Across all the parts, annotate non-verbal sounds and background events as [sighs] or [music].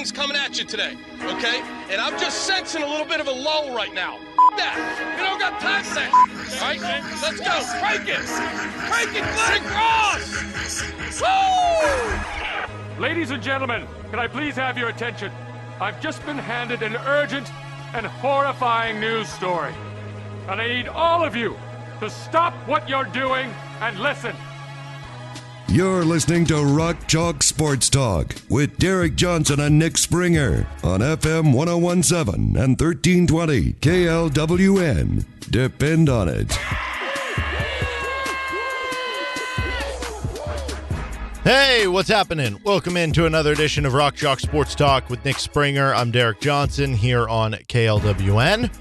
things coming at you today, okay? And I'm just sensing a little bit of a lull right now. that. We don't got time for that. All right, let's go. Crank it. Crank it, Glenn Cross. Woo! Ladies and gentlemen, can I please have your attention? I've just been handed an urgent and horrifying news story. And I need all of you to stop what you're doing and listen. You're listening to Rock Chalk Sports Talk with Derek Johnson and Nick Springer on FM 1017 and 1320 KLWN. Depend on it. Hey, what's happening? Welcome into another edition of Rock Chalk Sports Talk with Nick Springer. I'm Derek Johnson here on KLWN.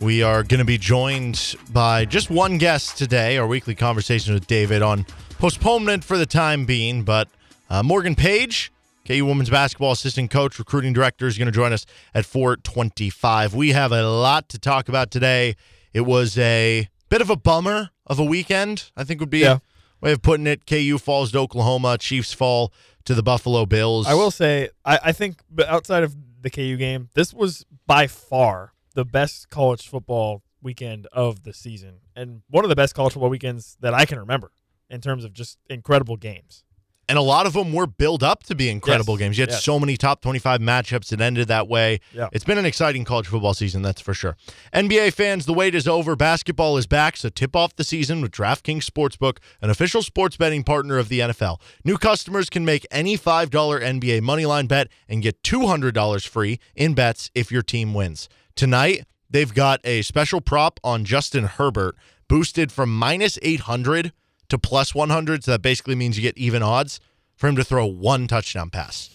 We are going to be joined by just one guest today, our weekly conversation with David on postponement for the time being, but uh, Morgan Page, KU women's basketball assistant coach, recruiting director, is going to join us at 425. We have a lot to talk about today. It was a bit of a bummer of a weekend, I think would be Yeah. a way of putting it. KU falls to Oklahoma, Chiefs fall to the Buffalo Bills. I will say, I, I think, but outside of the KU game, this was by far the best college football weekend of the season, and one of the best college football weekends that I can remember in terms of just incredible games. and a lot of them were built up to be incredible Yes, games. You had yes. so many top 25 matchups that ended that way. Yeah. It's been an exciting college football season, that's for sure. NBA fans, the wait is over. Basketball is back, so tip off the season with DraftKings Sportsbook, an official sports betting partner of the NFL. New customers can make any $5 NBA moneyline bet and get $200 free in bets if your team wins. Tonight, they've got a special prop on Justin Herbert, boosted from minus 800 to plus 100. So that basically means you get even odds for him to throw one touchdown pass.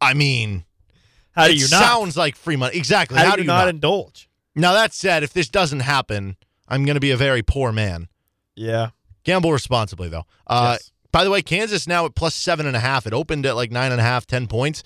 I mean, How do you not? sounds like free money. Exactly. how, do you not, indulge? now, that said, if this doesn't happen, I'm going to be a very poor man. Yeah. Gamble responsibly, though. Uh, Yes. By the way, Kansas now at plus seven and a half. It opened at like nine and a half, ten points.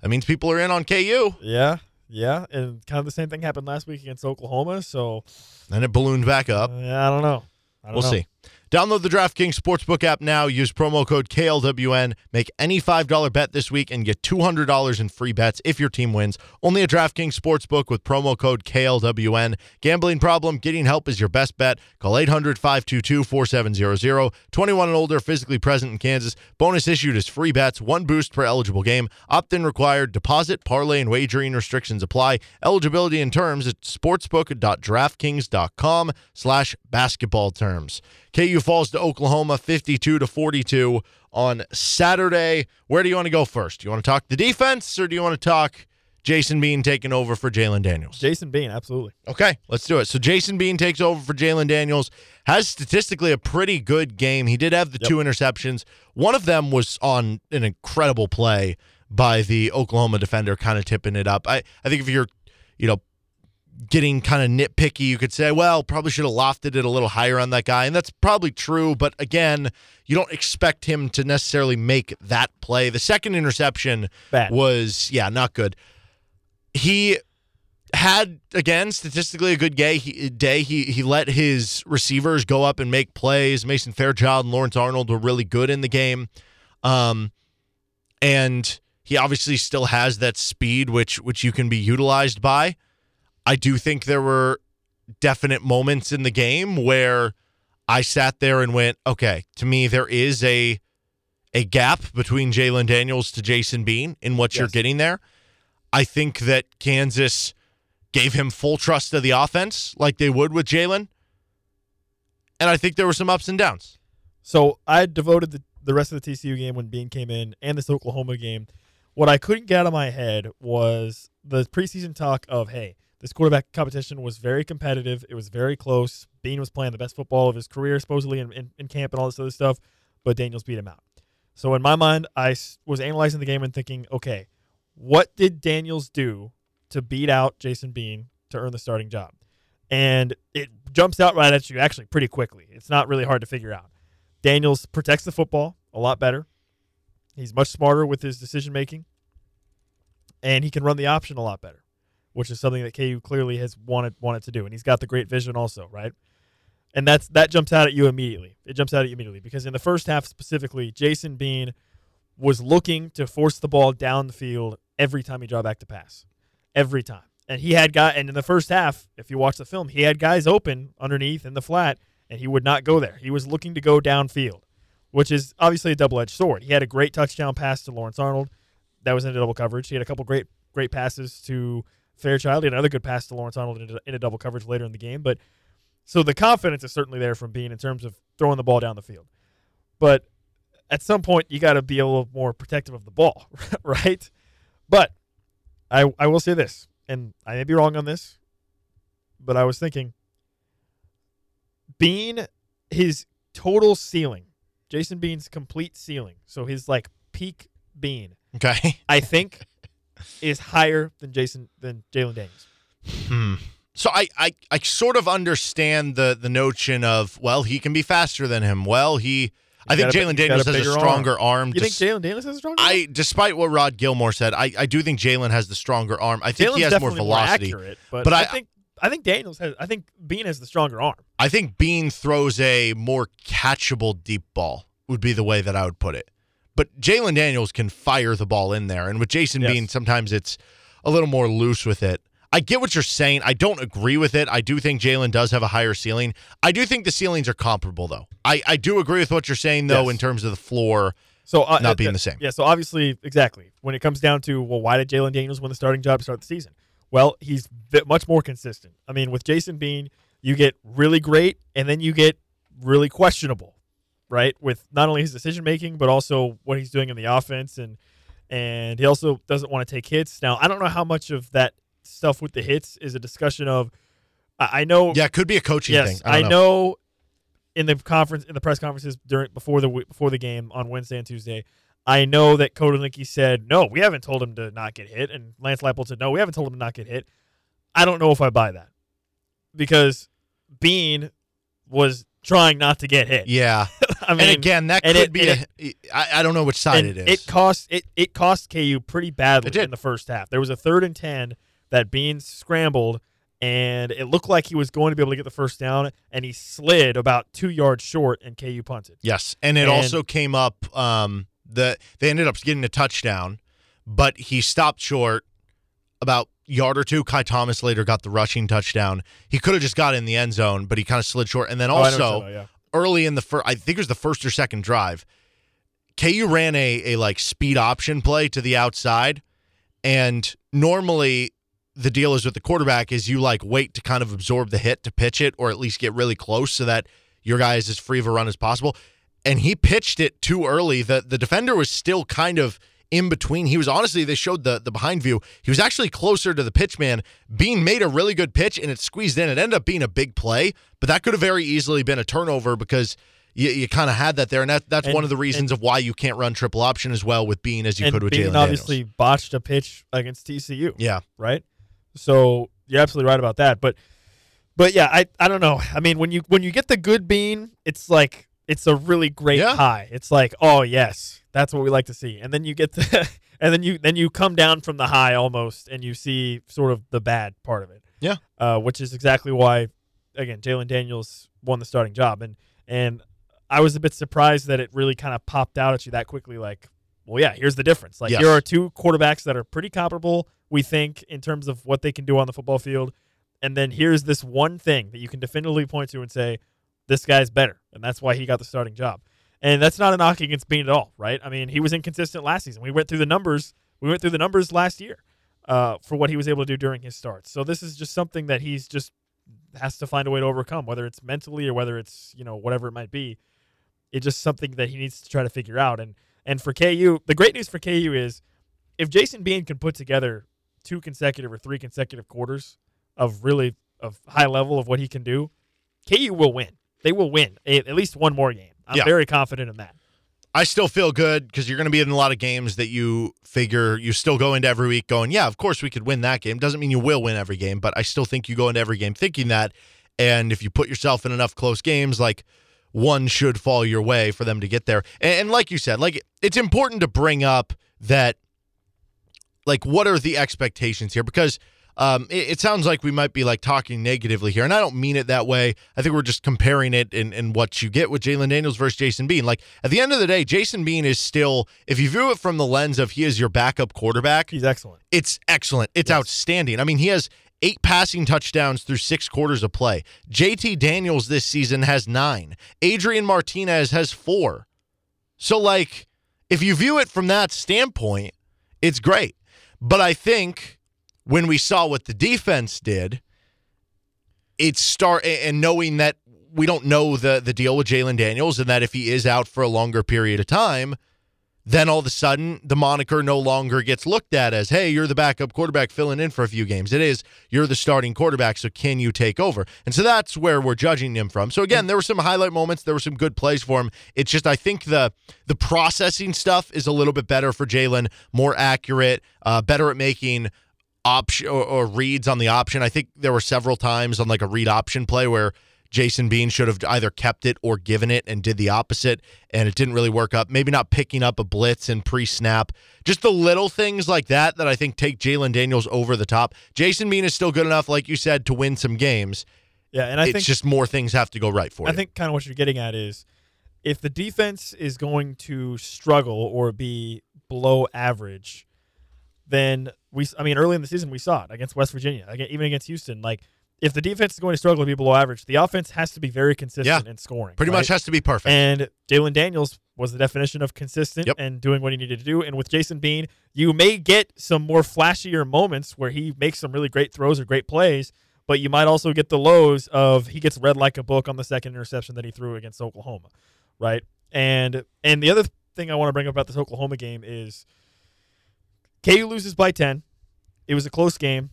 That means people are in on KU. Yeah. Yeah. And kind of the same thing happened last week against Oklahoma. So, Then it ballooned back up. uh, yeah, I don't know. I don't We'll know. see. Download the DraftKings Sportsbook app now. Use promo code KLWN. Make any $5 bet this week and get $200 in free bets if your team wins. Only at DraftKings Sportsbook with promo code KLWN. Gambling problem? Getting help is your best bet. Call 800 522 4700. 21 and older, physically present in Kansas. Bonus issued as free bets. One boost per eligible game. Opt in required. Deposit, parlay, and wagering restrictions apply. Eligibility and terms at sportsbook.draftkings.com slash basketball terms. KU falls to Oklahoma 52 to 42 on Saturday. Where do you want to go first? Do you want to talk the defense or do you want to talk Jason Bean taking over for Jalen Daniels? Jason Bean, absolutely. Okay, let's do it. So Jason Bean takes over for Jalen Daniels. Has statistically a pretty good game. He did have the Yep. two interceptions. One of them was on an incredible play by the Oklahoma defender, kind of tipping it up. I, I think if you're, you know, getting kind of nitpicky, you could say, well, probably should have lofted it a little higher on that guy. And that's probably true. But again, you don't expect him to necessarily make that play. The second interception Bad. was, yeah, not good. He had again statistically a good day. He, day he he let his receivers go up and make plays. Mason Fairchild and Lawrence Arnold were really good in the game, um, and he obviously still has that speed, which which you can be utilized by. I do think there were definite moments in the game where I sat there and went, okay, to me there is a a gap between Jalen Daniels to Jason Bean in what you're getting there. I think that Kansas gave him full trust of the offense like they would with Jalen. And I think there were some ups and downs. So I devoted the, the rest of the TCU game when Bean came in and this Oklahoma game. What I couldn't get out of my head was the preseason talk of, hey, this quarterback competition was very competitive. It was very close. Bean was playing the best football of his career, supposedly in, in, in camp and all this other stuff, but Daniels beat him out. So in my mind, I was analyzing the game and thinking, okay, what did Daniels do to beat out Jason Bean to earn the starting job? And it jumps out right at you actually pretty quickly. It's not really hard to figure out. Daniels protects the football a lot better. He's much smarter with his decision making, and he can run the option a lot better, which is something that KU clearly has wanted wanted to do. And he's got the great vision also, right? And that's that jumps out at you immediately. It jumps out at you immediately because in the first half specifically, Jason Bean was looking to force the ball down the field every time he dropped back to pass, every time. And he had guy, and in the first half, if you watch the film, he had guys open underneath in the flat, and he would not go there. He was looking to go downfield, which is obviously a double edged sword. He had a great touchdown pass to Lawrence Arnold, that was in double coverage. He had a couple great great passes to Fairchild. He had another good pass to Lawrence Arnold in a, in a double coverage later in the game, but so the confidence is certainly there from Bean in terms of throwing the ball down the field. But at some point, you got to be a little more protective of the ball, [laughs] right? But I I will say this, and I may be wrong on this, but I was thinking Bean, his total ceiling, Jason Bean's complete ceiling, so his like peak Bean, Okay. I think is higher than Jason than Jalen Daniels. Hmm. So I, I I sort of understand the the notion of well he can be faster than him. Well he I think Jalen Daniels has a stronger arm. You think Jalen Daniels has a stronger? I despite what Rod Gilmore said, I, I do think Jalen has the stronger arm. I think Jalen's he has more velocity. accurate, but, But I, I- think I think Daniels has. I think Bean has the stronger arm. I think Bean throws a more catchable deep ball would be the way that I would put it. But Jalen Daniels can fire the ball in there, and with Jason Yes. Bean, sometimes it's a little more loose with it. I get what you're saying. I don't agree with it. I do think Jalen does have a higher ceiling. I do think the ceilings are comparable, though. I, I do agree with what you're saying, though, Yes. in terms of the floor. So uh, Not uh, being uh, the same. Yeah. So obviously, exactly when it comes down to well, why did Jalen Daniels win the starting job to start the season? Well, he's much more consistent. I mean, with Jason Bean, you get really great, and then you get really questionable, right? With not only his decision making, but also what he's doing in the offense, and and he also doesn't want to take hits. Now, I don't know how much of that stuff with the hits is a discussion of. I know Yeah, it could be a coaching yes, thing. I, I, don't know. In the conference, in the press conferences during before the before the game on Wednesday and Tuesday, I know that Kotelnicki said no, we haven't told him to not get hit, and Lance Leipold said no, we haven't told him to not get hit. I don't know if I buy that because Bean was trying not to get hit. Yeah. [laughs] I mean, and again, that could it- be a. I I don't know which side it is. It cost it it cost KU pretty badly in the first half. There was a third and ten that Bean scrambled, and it looked like he was going to be able to get the first down, and he slid about two yards short, and KU punted. Yes, and it And- also came up. Um, the they ended up getting a touchdown, but he stopped short about yard or two. Kai Thomas later got the rushing touchdown. He could have just got in the end zone, but he kind of slid short. And then Oh, also talking about, early in the first, I think it was the first or second drive, KU ran a a like speed option play to the outside, and normally the deal is with the quarterback is you like wait to kind of absorb the hit to pitch it or at least get really close so that your guy is as free of a run as possible. And he pitched it too early. The the defender was still kind of in between. He was honestly, they showed the the behind view. He was actually closer to the pitch man. Bean made a really good pitch and it squeezed in. It ended up being a big play, but that could have very easily been a turnover because you, you kind of had that there. And that, that's And- one of the reasons of why you can't run triple option as well with Bean as you could with Bean Jalen obviously Daniels. botched a pitch against TCU. Yeah. right? So you're absolutely right about that. But but yeah, I I don't know. I mean, when you when you get the good bean, it's like it's a really great Yeah. high. It's like, oh yes, that's what we like to see. And then you get the [laughs] and then you then you come down from the high almost, and you see sort of the bad part of it. Yeah. uh, which is exactly why, again, Jalen Daniels won the starting job, and and I was a bit surprised that it really kind of popped out at you that quickly. Like, well, yeah, here's the difference. Like, Yes. here are two quarterbacks that are pretty comparable, we think, in terms of what they can do on the football field. And then here's this one thing that you can definitively point to and say, this guy's better. And that's why he got the starting job. And that's not a knock against Bean at all, right? I mean, he was inconsistent last season. We went through the numbers. We went through the numbers last year uh, for what he was able to do during his starts. So this is just something that he's just has to find a way to overcome, whether it's mentally or whether it's you know whatever it might be. It's just something that he needs to try to figure out. And and for KU, the great news for KU is if Jason Bean can put together two consecutive or three consecutive quarters of really of high level of what he can do, KU will win. They will win at least one more game. I'm Yeah. very confident in that. I still feel good because you're going to be in a lot of games that you figure you still go into every week going, yeah, of course we could win that game. Doesn't mean you will win every game, but I still think you go into every game thinking that. And if you put yourself in enough close games, like one should fall your way for them to get there. And, and like you said, like it's important to bring up that, like, what are the expectations here? Because um, it, it sounds like we might be like talking negatively here, and I don't mean it that way. I think we're just comparing it in, in what you get with Jalen Daniels versus Jason Bean. Like at the end of the day, Jason Bean is still, if you view it from the lens of he is your backup quarterback, He's excellent. it's excellent. It's outstanding. I mean, he has eight passing touchdowns through six quarters of play. JT Daniels this season has nine. Adrian Martinez has four. So, like, if you view it from that standpoint, it's great. But I think when we saw what the defense did, it's start and knowing that we don't know the the deal with Jalen Daniels and that if he is out for a longer period of time, then all of a sudden the moniker no longer gets looked at as, hey, you're the backup quarterback filling in for a few games. It is, you're the starting quarterback, so can you take over? And so that's where we're judging him from. So again, there were some highlight moments, there were some good plays for him. It's just I think the the processing stuff is a little bit better for Jalen, more accurate, uh, better at making option or, or reads on the option. I think there were several times on like a read option play where Jason Bean should have either kept it or given it and did the opposite, and it didn't really work up. Maybe not picking up a blitz and pre snap. Just the little things like that that I think take Jalen Daniels over the top. Jason Bean is still good enough, like you said, to win some games. Yeah, and I think it's think just more things have to go right for it. I you. think kind of what you're getting at is if the defense is going to struggle or be below average, then we. I mean, early in the season we saw it against West Virginia, again, even against Houston. Like if the defense is going to struggle to be below average, the offense has to be very consistent Yeah. in scoring. Pretty right? much has to be perfect. And Jalen Daniels was the definition of consistent Yep. and doing what he needed to do. And with Jason Bean, you may get some more flashier moments where he makes some really great throws or great plays, but you might also get the lows of he gets read like a book on the second interception that he threw against Oklahoma, right? And and the other thing I want to bring up about this Oklahoma game is KU loses by 10. It was a close game.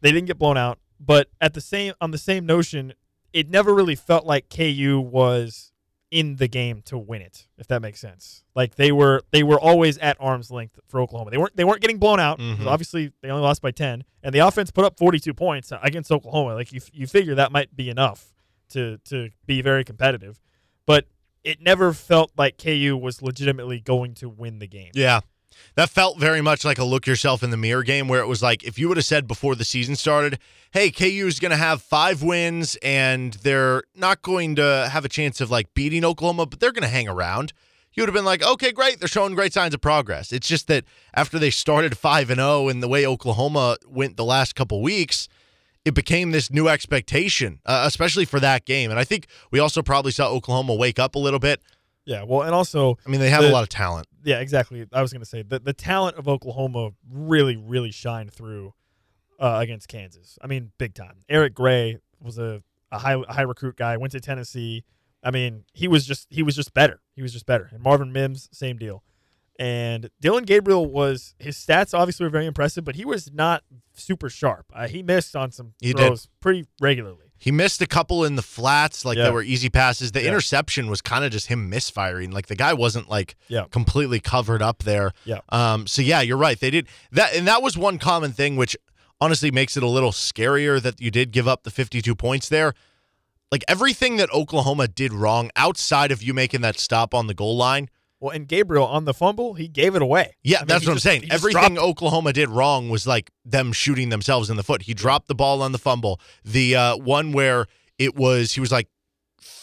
They didn't get blown out, but at the same on the same notion, it never really felt like KU was in the game to win it, if that makes sense. Like they were they were always at arm's length for Oklahoma. They weren't they weren't getting blown out. Mhm. Obviously, they only lost by 10 and the offense put up 42 points against Oklahoma. Like you you figure that might be enough to to be very competitive. But it never felt like KU was legitimately going to win the game. Yeah. That felt very much like a look yourself in the mirror game where it was like if you would have said before the season started, hey, KU is going to have five wins and they're not going to have a chance of like beating Oklahoma, but they're going to hang around. You would have been like, okay, great. They're showing great signs of progress. It's just that after they started 5 and 0 and the way Oklahoma went the last couple weeks, it became this new expectation, uh, especially for that game. And I think we also probably saw Oklahoma wake up a little bit. Yeah, well, and also I mean, they have The- a lot of talent. yeah, exactly. I was going to say the the talent of Oklahoma really, really shined through uh, against Kansas. I mean, big time. Eric Gray was a, a high a high recruit guy. Went to Tennessee. I mean, he was just he was just better. He was just better. And Marvin Mims, same deal. And Dillon Gabriel was his stats obviously were very impressive, but he was not super sharp. Uh, he missed on some He did. throws pretty regularly. He missed a couple in the flats, like Yeah. that were easy passes. The Yeah. interception was kind of just him misfiring. Like the guy wasn't like Yeah. completely covered up there. Yeah. Um. So yeah, you're right. They did that, and that was one common thing, which honestly makes it a little scarier that you did give up the 52 points there. Like everything that Oklahoma did wrong outside of you making that stop on the goal line. Well, and Gabriel on the fumble, he gave it away. Yeah, I mean, that's what I'm saying. Everything. Oklahoma did wrong was like them shooting themselves in the foot. He dropped the ball on the fumble. The uh, one where it was he was like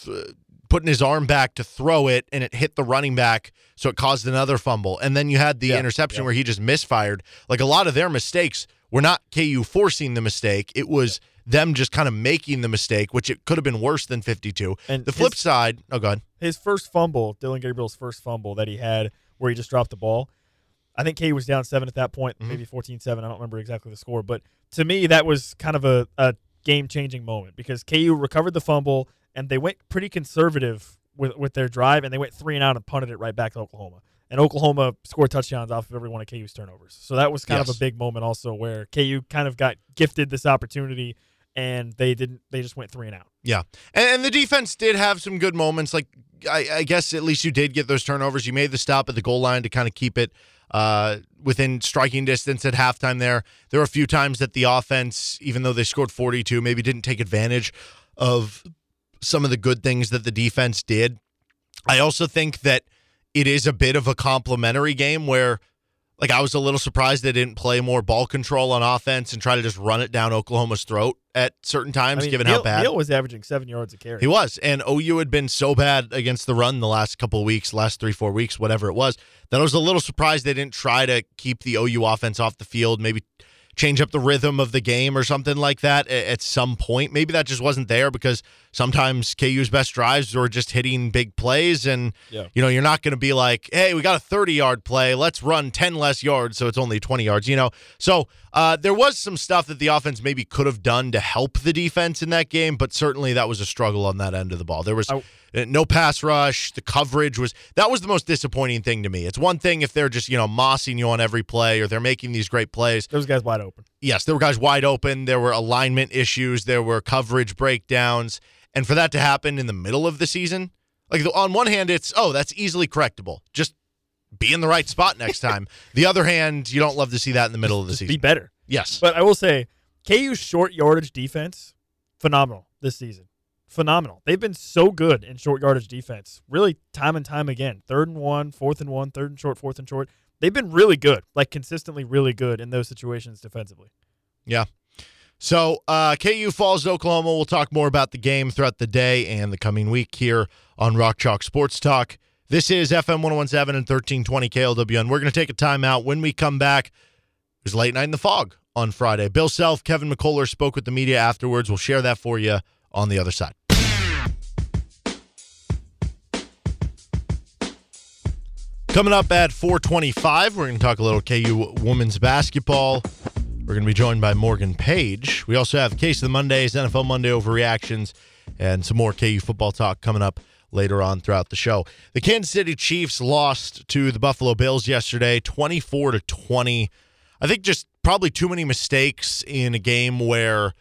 th- putting his arm back to throw it, and it hit the running back, so it caused another fumble. And then you had the Yeah, interception yeah. where he just misfired. Like a lot of their mistakes were not KU forcing the mistake; it was them just kind of making the mistake, which it could have been worse than 52. And the flip his- side, oh god, his first fumble, Dillon Gabriel's first fumble that he had where he just dropped the ball. I think KU was down seven at that point, Mhm. maybe 14 7. I don't remember exactly the score. But to me, that was kind of a, a game changing moment because KU recovered the fumble and they went pretty conservative with, with their drive and they went three and out and punted it right back to Oklahoma. And Oklahoma scored touchdowns off of every one of KU's turnovers. So that was kind of a big moment also where KU kind of got gifted this opportunity and they didn't, they just went three and out. Yeah, and, and the defense did have some good moments. Like I, I guess at least you did get those turnovers. You made the stop at the goal line to kind of keep it uh, within striking distance at halftime. There, there were a few times that the offense, even though they scored 42, maybe didn't take advantage of some of the good things that the defense did. I also think that it is a bit of a complementary game where Like I was a little surprised they didn't play more ball control on offense and try to just run it down Oklahoma's throat at certain times, I mean, given Neal, how bad Neal was averaging seven yards a carry. he was. And OU had been so bad against the run the last couple of weeks, last three, four weeks, whatever it was, that I was a little surprised they didn't try to keep the OU offense off the field, maybe change up the rhythm of the game or something like that a- at some point. Maybe that just wasn't there because sometimes KU's best drives were just hitting big plays. And, Yeah. you know, you're not going to be like, hey, we got a 30 yard play. Let's run 10 less yards. So it's only 20 yards, you know? So uh, there was some stuff that the offense maybe could have done to help the defense in that game, but certainly that was a struggle on that end of the ball. There was. I- uh, no pass rush. The coverage was that was the most disappointing thing to me. It's one thing if they're just you know mossing you on every play or they're making these great plays. Those guys wide open. Yes, there were guys wide open. There were alignment issues. There were coverage breakdowns, and for that to happen in the middle of the season, like on one hand, it's oh that's easily correctable. Just be in the right spot next time. [laughs] the other hand, you don't love to see that in the middle of the Just be better. Yes, But I will say, KU's short yardage defense, phenomenal this season. Phenomenal. They've been so good in short yardage defense, really time and time again. Third and one, fourth and one, third and short, fourth and short. They've been really good, like consistently really good in those situations defensively. Yeah. So uh, KU falls to Oklahoma. We'll talk more about the game throughout the day and the coming week here on Rock Chalk Sports Talk. This is FM 1017 and 1320 KLW, and we're going to take a timeout. When we come back, it was late night in the Phog on Friday. Bill Self, Kevin McCullar spoke with the media afterwards. We'll share that for you on the other side. Coming up at 425, we're going to talk a little KU women's basketball. We're going to be joined by Morgan Page. We also have Case of the Mondays, NFL Monday overreactions, and some more KU football talk coming up later on throughout the show. The Kansas City Chiefs lost to the Buffalo Bills yesterday, 24 to 20. I think just probably too many mistakes in a game where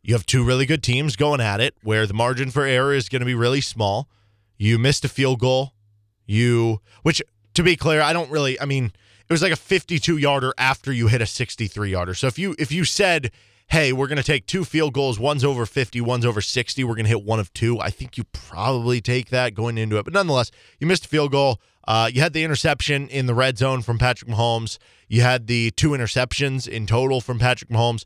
you have two really good teams going at it, where the margin for error is going to be really small. You missed a field goal. You, which to be clear, I don't really. I mean, it was like a 52 yarder after you hit a 63 yarder. So if you if you said, "Hey, we're going to take two field goals, one's over 50, one's over 60, we're going to hit one of two," I think you probably take that going into it. But nonetheless, you missed a field goal. Uh, you had the interception in the red zone from Patrick Mahomes. You had the two interceptions in total from Patrick Mahomes.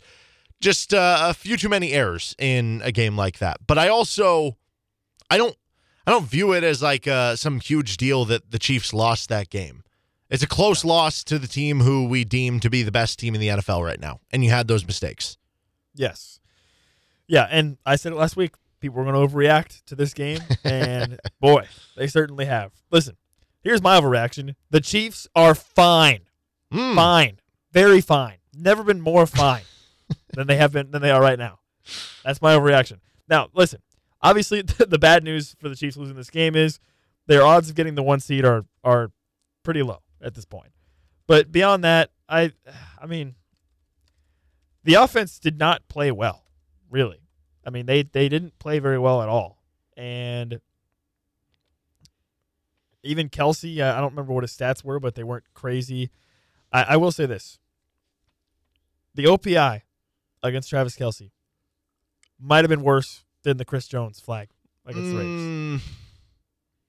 Just uh, a few too many errors in a game like that. But I also, I don't, I don't view it as like uh, some huge deal that the Chiefs lost that game. It's a close loss to the team who we deem to be the best team in the NFL right now, and you had those mistakes. Yes. Yeah, and I said it last week. People were going to overreact to this game, [laughs] and boy, they certainly have. Listen, here's my overreaction. The Chiefs are fine, Mm. fine, very fine. Never been more fine [laughs] than they have been than they are right now. That's my overreaction. Now, listen. Obviously, [laughs] the bad news for the Chiefs losing this game is their odds of getting the one seed are are pretty low at this point. But beyond that, I I mean, the offense did not play well, really. I mean, they they didn't play very well at all, and even Kelce, I I don't remember what his stats were, but they weren't crazy. I, I will say this: the OPI against Travis Kelce might have been worse than the Chris Jones flag against the Raiders. Mm,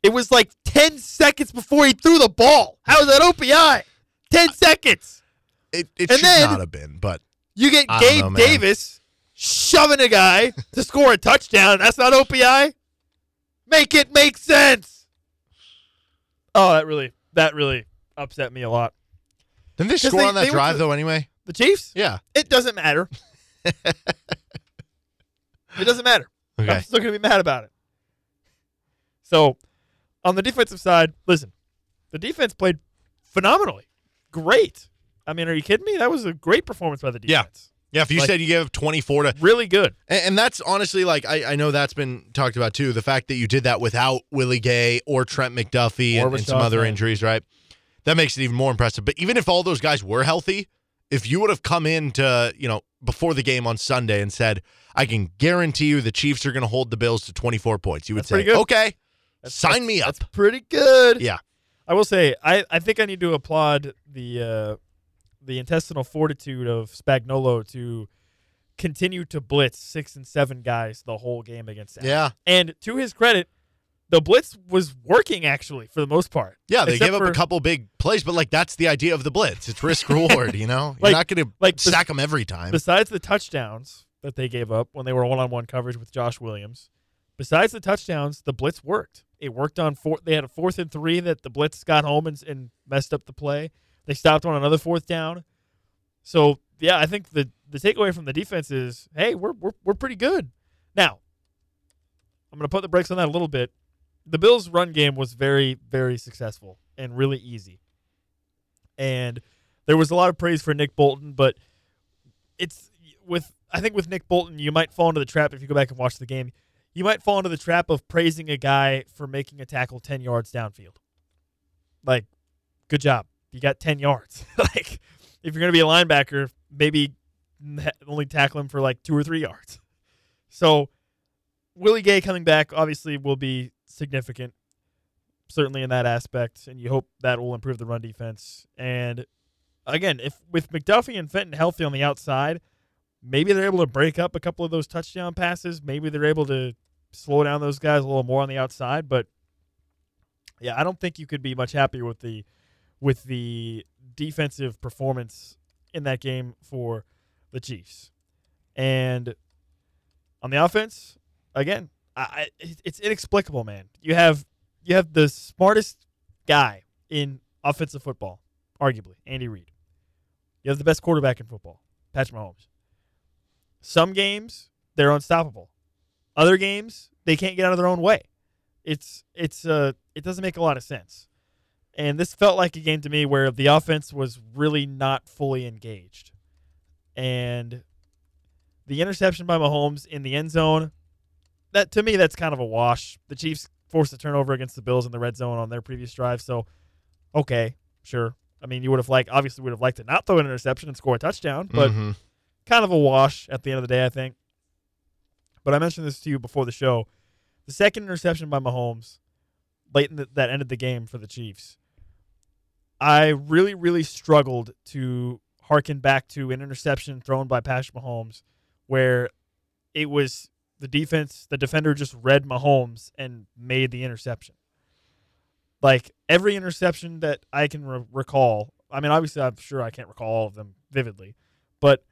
It was like ten seconds before he threw the ball. How is that OPI? Ten seconds. it it And should then- not have been, but You get I Gabe know. Davis shoving a guy to score a touchdown. That's not OPI. Make it make sense. Oh, that really that really upset me a lot. didn't they 'Cause score they- on that drive the- though? Anyway, The Chiefs? yeah. It doesn't matter. [laughs] it doesn't matter. Okay. I'm still gonna be mad about it. So, on the defensive side, listen, the defense played phenomenally, great. I mean, are you kidding me? That was a great performance by the defense. Yeah, Yeah, if you Like- said you gave 24 to Really good. And, and that's honestly like I, I know that's been talked about too. The fact that you did that without Willie Gay or Trent McDuffie Or and, and some other injuries, right? That makes it even more impressive. But even if all those guys were healthy, if you would have come into you know before the game on Sunday and said, "I can guarantee you the Chiefs are going to hold the Bills to 24 points," you would That's say. "Okay, That's- sign that's- me up." That's pretty good. Yeah. I will say, I, I think I need to applaud the uh, the intestinal fortitude of Spagnuolo to continue to blitz six and seven guys the whole game against Allen. Yeah, And to his credit, the blitz was working actually for the most part. Yeah, they gave up for- a couple big plays, but like that's the idea of the blitz. It's risk reward, you know? You're Like- not going to like sack them every time. Besides the touchdowns that they gave up when they were one-on-one coverage with Josh Williams, besides the touchdowns, the blitz worked. It worked on four. They had a fourth and three that the blitz got home and, and messed up the play. They stopped on another fourth down. So yeah, I think the the takeaway from the defense is, hey, we're we're we're pretty good. Now, I'm gonna put the brakes on that a little bit. The Bills' run game was very very successful and really easy, and there was a lot of praise for Nick Bolton, but it's with I think with Nick Bolton, you might fall into the trap if you go back and watch the game. You might fall into the trap of praising a guy for making a tackle ten yards downfield. Like, good job, you got ten yards. [laughs] like, if you're gonna be a linebacker, maybe only tackle him for like two or three yards. So, Willie Gay coming back obviously will be significant, certainly in that aspect, and you hope that will improve the run defense. And again, if with McDuffie and Fenton healthy on the outside, maybe they're able to break up a couple of those touchdown passes. Maybe they're able to slow down those guys a little more on the outside. But yeah, I don't think you could be much happier with the with the defensive performance in that game for the Chiefs. And on the offense, again, I, it's inexplicable, man. You have you have the smartest guy in offensive football, arguably, Andy Reid. You have the best quarterback in football, Patrick Mahomes. Some games they're unstoppable. Other games they can't get out of their own way. It's it's uh it doesn't make a lot of sense. And this felt like a game to me where the offense was really not fully engaged. And the interception by Mahomes in the end zone, that to me that's kind of a wash. The Chiefs forced a turnover against the Bills in the red zone on their previous drive, so okay, sure. I mean, you would have liked obviously would have liked to not throw an interception and score a touchdown, but Mhm. kind of a wash at the end of the day, I think. But I mentioned this to you before the show. The second interception by Mahomes, late in the, that ended the game for the Chiefs. I really, really struggled to harken back to an interception thrown by Patrick Mahomes, where it was the defense, the defender just read Mahomes and made the interception. Like every interception that I can re- recall, I mean, obviously, I'm sure I can't recall all of them vividly, but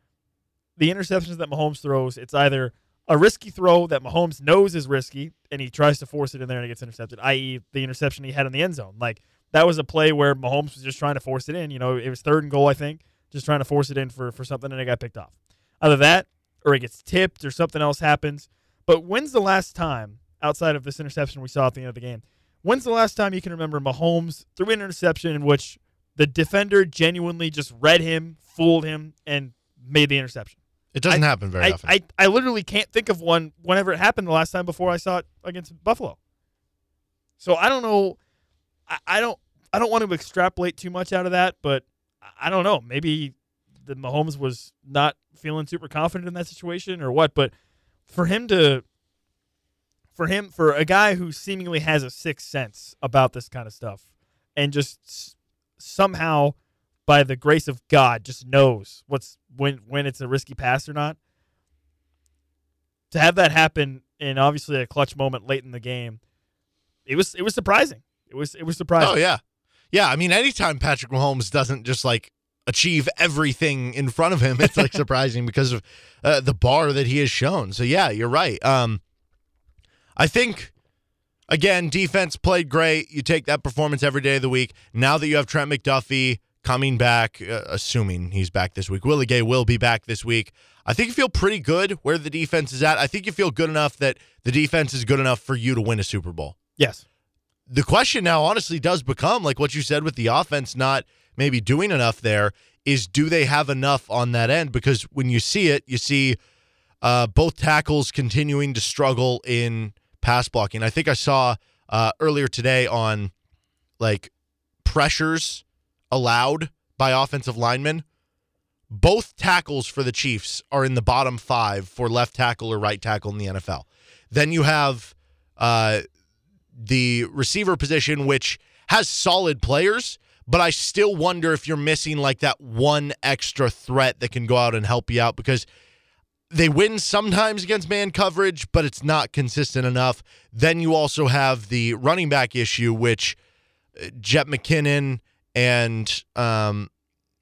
the interceptions that Mahomes throws, it's either a risky throw that Mahomes knows is risky and he tries to force it in there and it gets intercepted, i.e., the interception he had in the end zone. Like that was a play where Mahomes was just trying to force it in. You know, it was third and goal, I think, just trying to force it in for, for something and it got picked off. Either that or it gets tipped or something else happens. But when's the last time, outside of this interception we saw at the end of the game, when's the last time you can remember Mahomes threw an interception in which the defender genuinely just read him, fooled him, and made the interception? It doesn't happen very I, often. I, I literally can't think of one whenever it happened the last time before I saw it against Buffalo. So I don't know. I, I don't I don't want to extrapolate too much out of that, but I- I don't know. Maybe the Mahomes was not feeling super confident in that situation or what. But for him to for him for a guy who seemingly has a sixth sense about this kind of stuff and just somehow by the grace of God just knows what's when when it's a risky pass or not. To have that happen in obviously a clutch moment late in the game, it was it was surprising. It was it was surprising. Oh yeah, yeah. I mean, anytime Patrick Mahomes doesn't just like achieve everything in front of him, it's like [laughs] surprising because of uh, the bar that he has shown. So yeah, you're right. Um, I think again, defense played great. You take that performance every day of the week. Now that you have Trent McDuffie coming back, uh, assuming he's back this week, Willie Gay will be back this week. I think you feel pretty good where the defense is at. I think you feel good enough that the defense is good enough for you to win a Super Bowl Yes. the question now honestly does become like what you said with the offense not maybe doing enough there is do they have enough on that end? Because when you see it you see uh, both tackles continuing to struggle in pass blocking. I think i saw uh, earlier today on like pressures allowed by offensive linemen. Both tackles for the chiefs are in the bottom five for left tackle or right tackle in the nfl then you have uh, the receiver position, which has solid players, but I still wonder if you're missing like that one extra threat that can go out and help you out because they win sometimes against man coverage, but it's not consistent enough. Then you also have the running back issue, which uh, Jet McKinnon and um,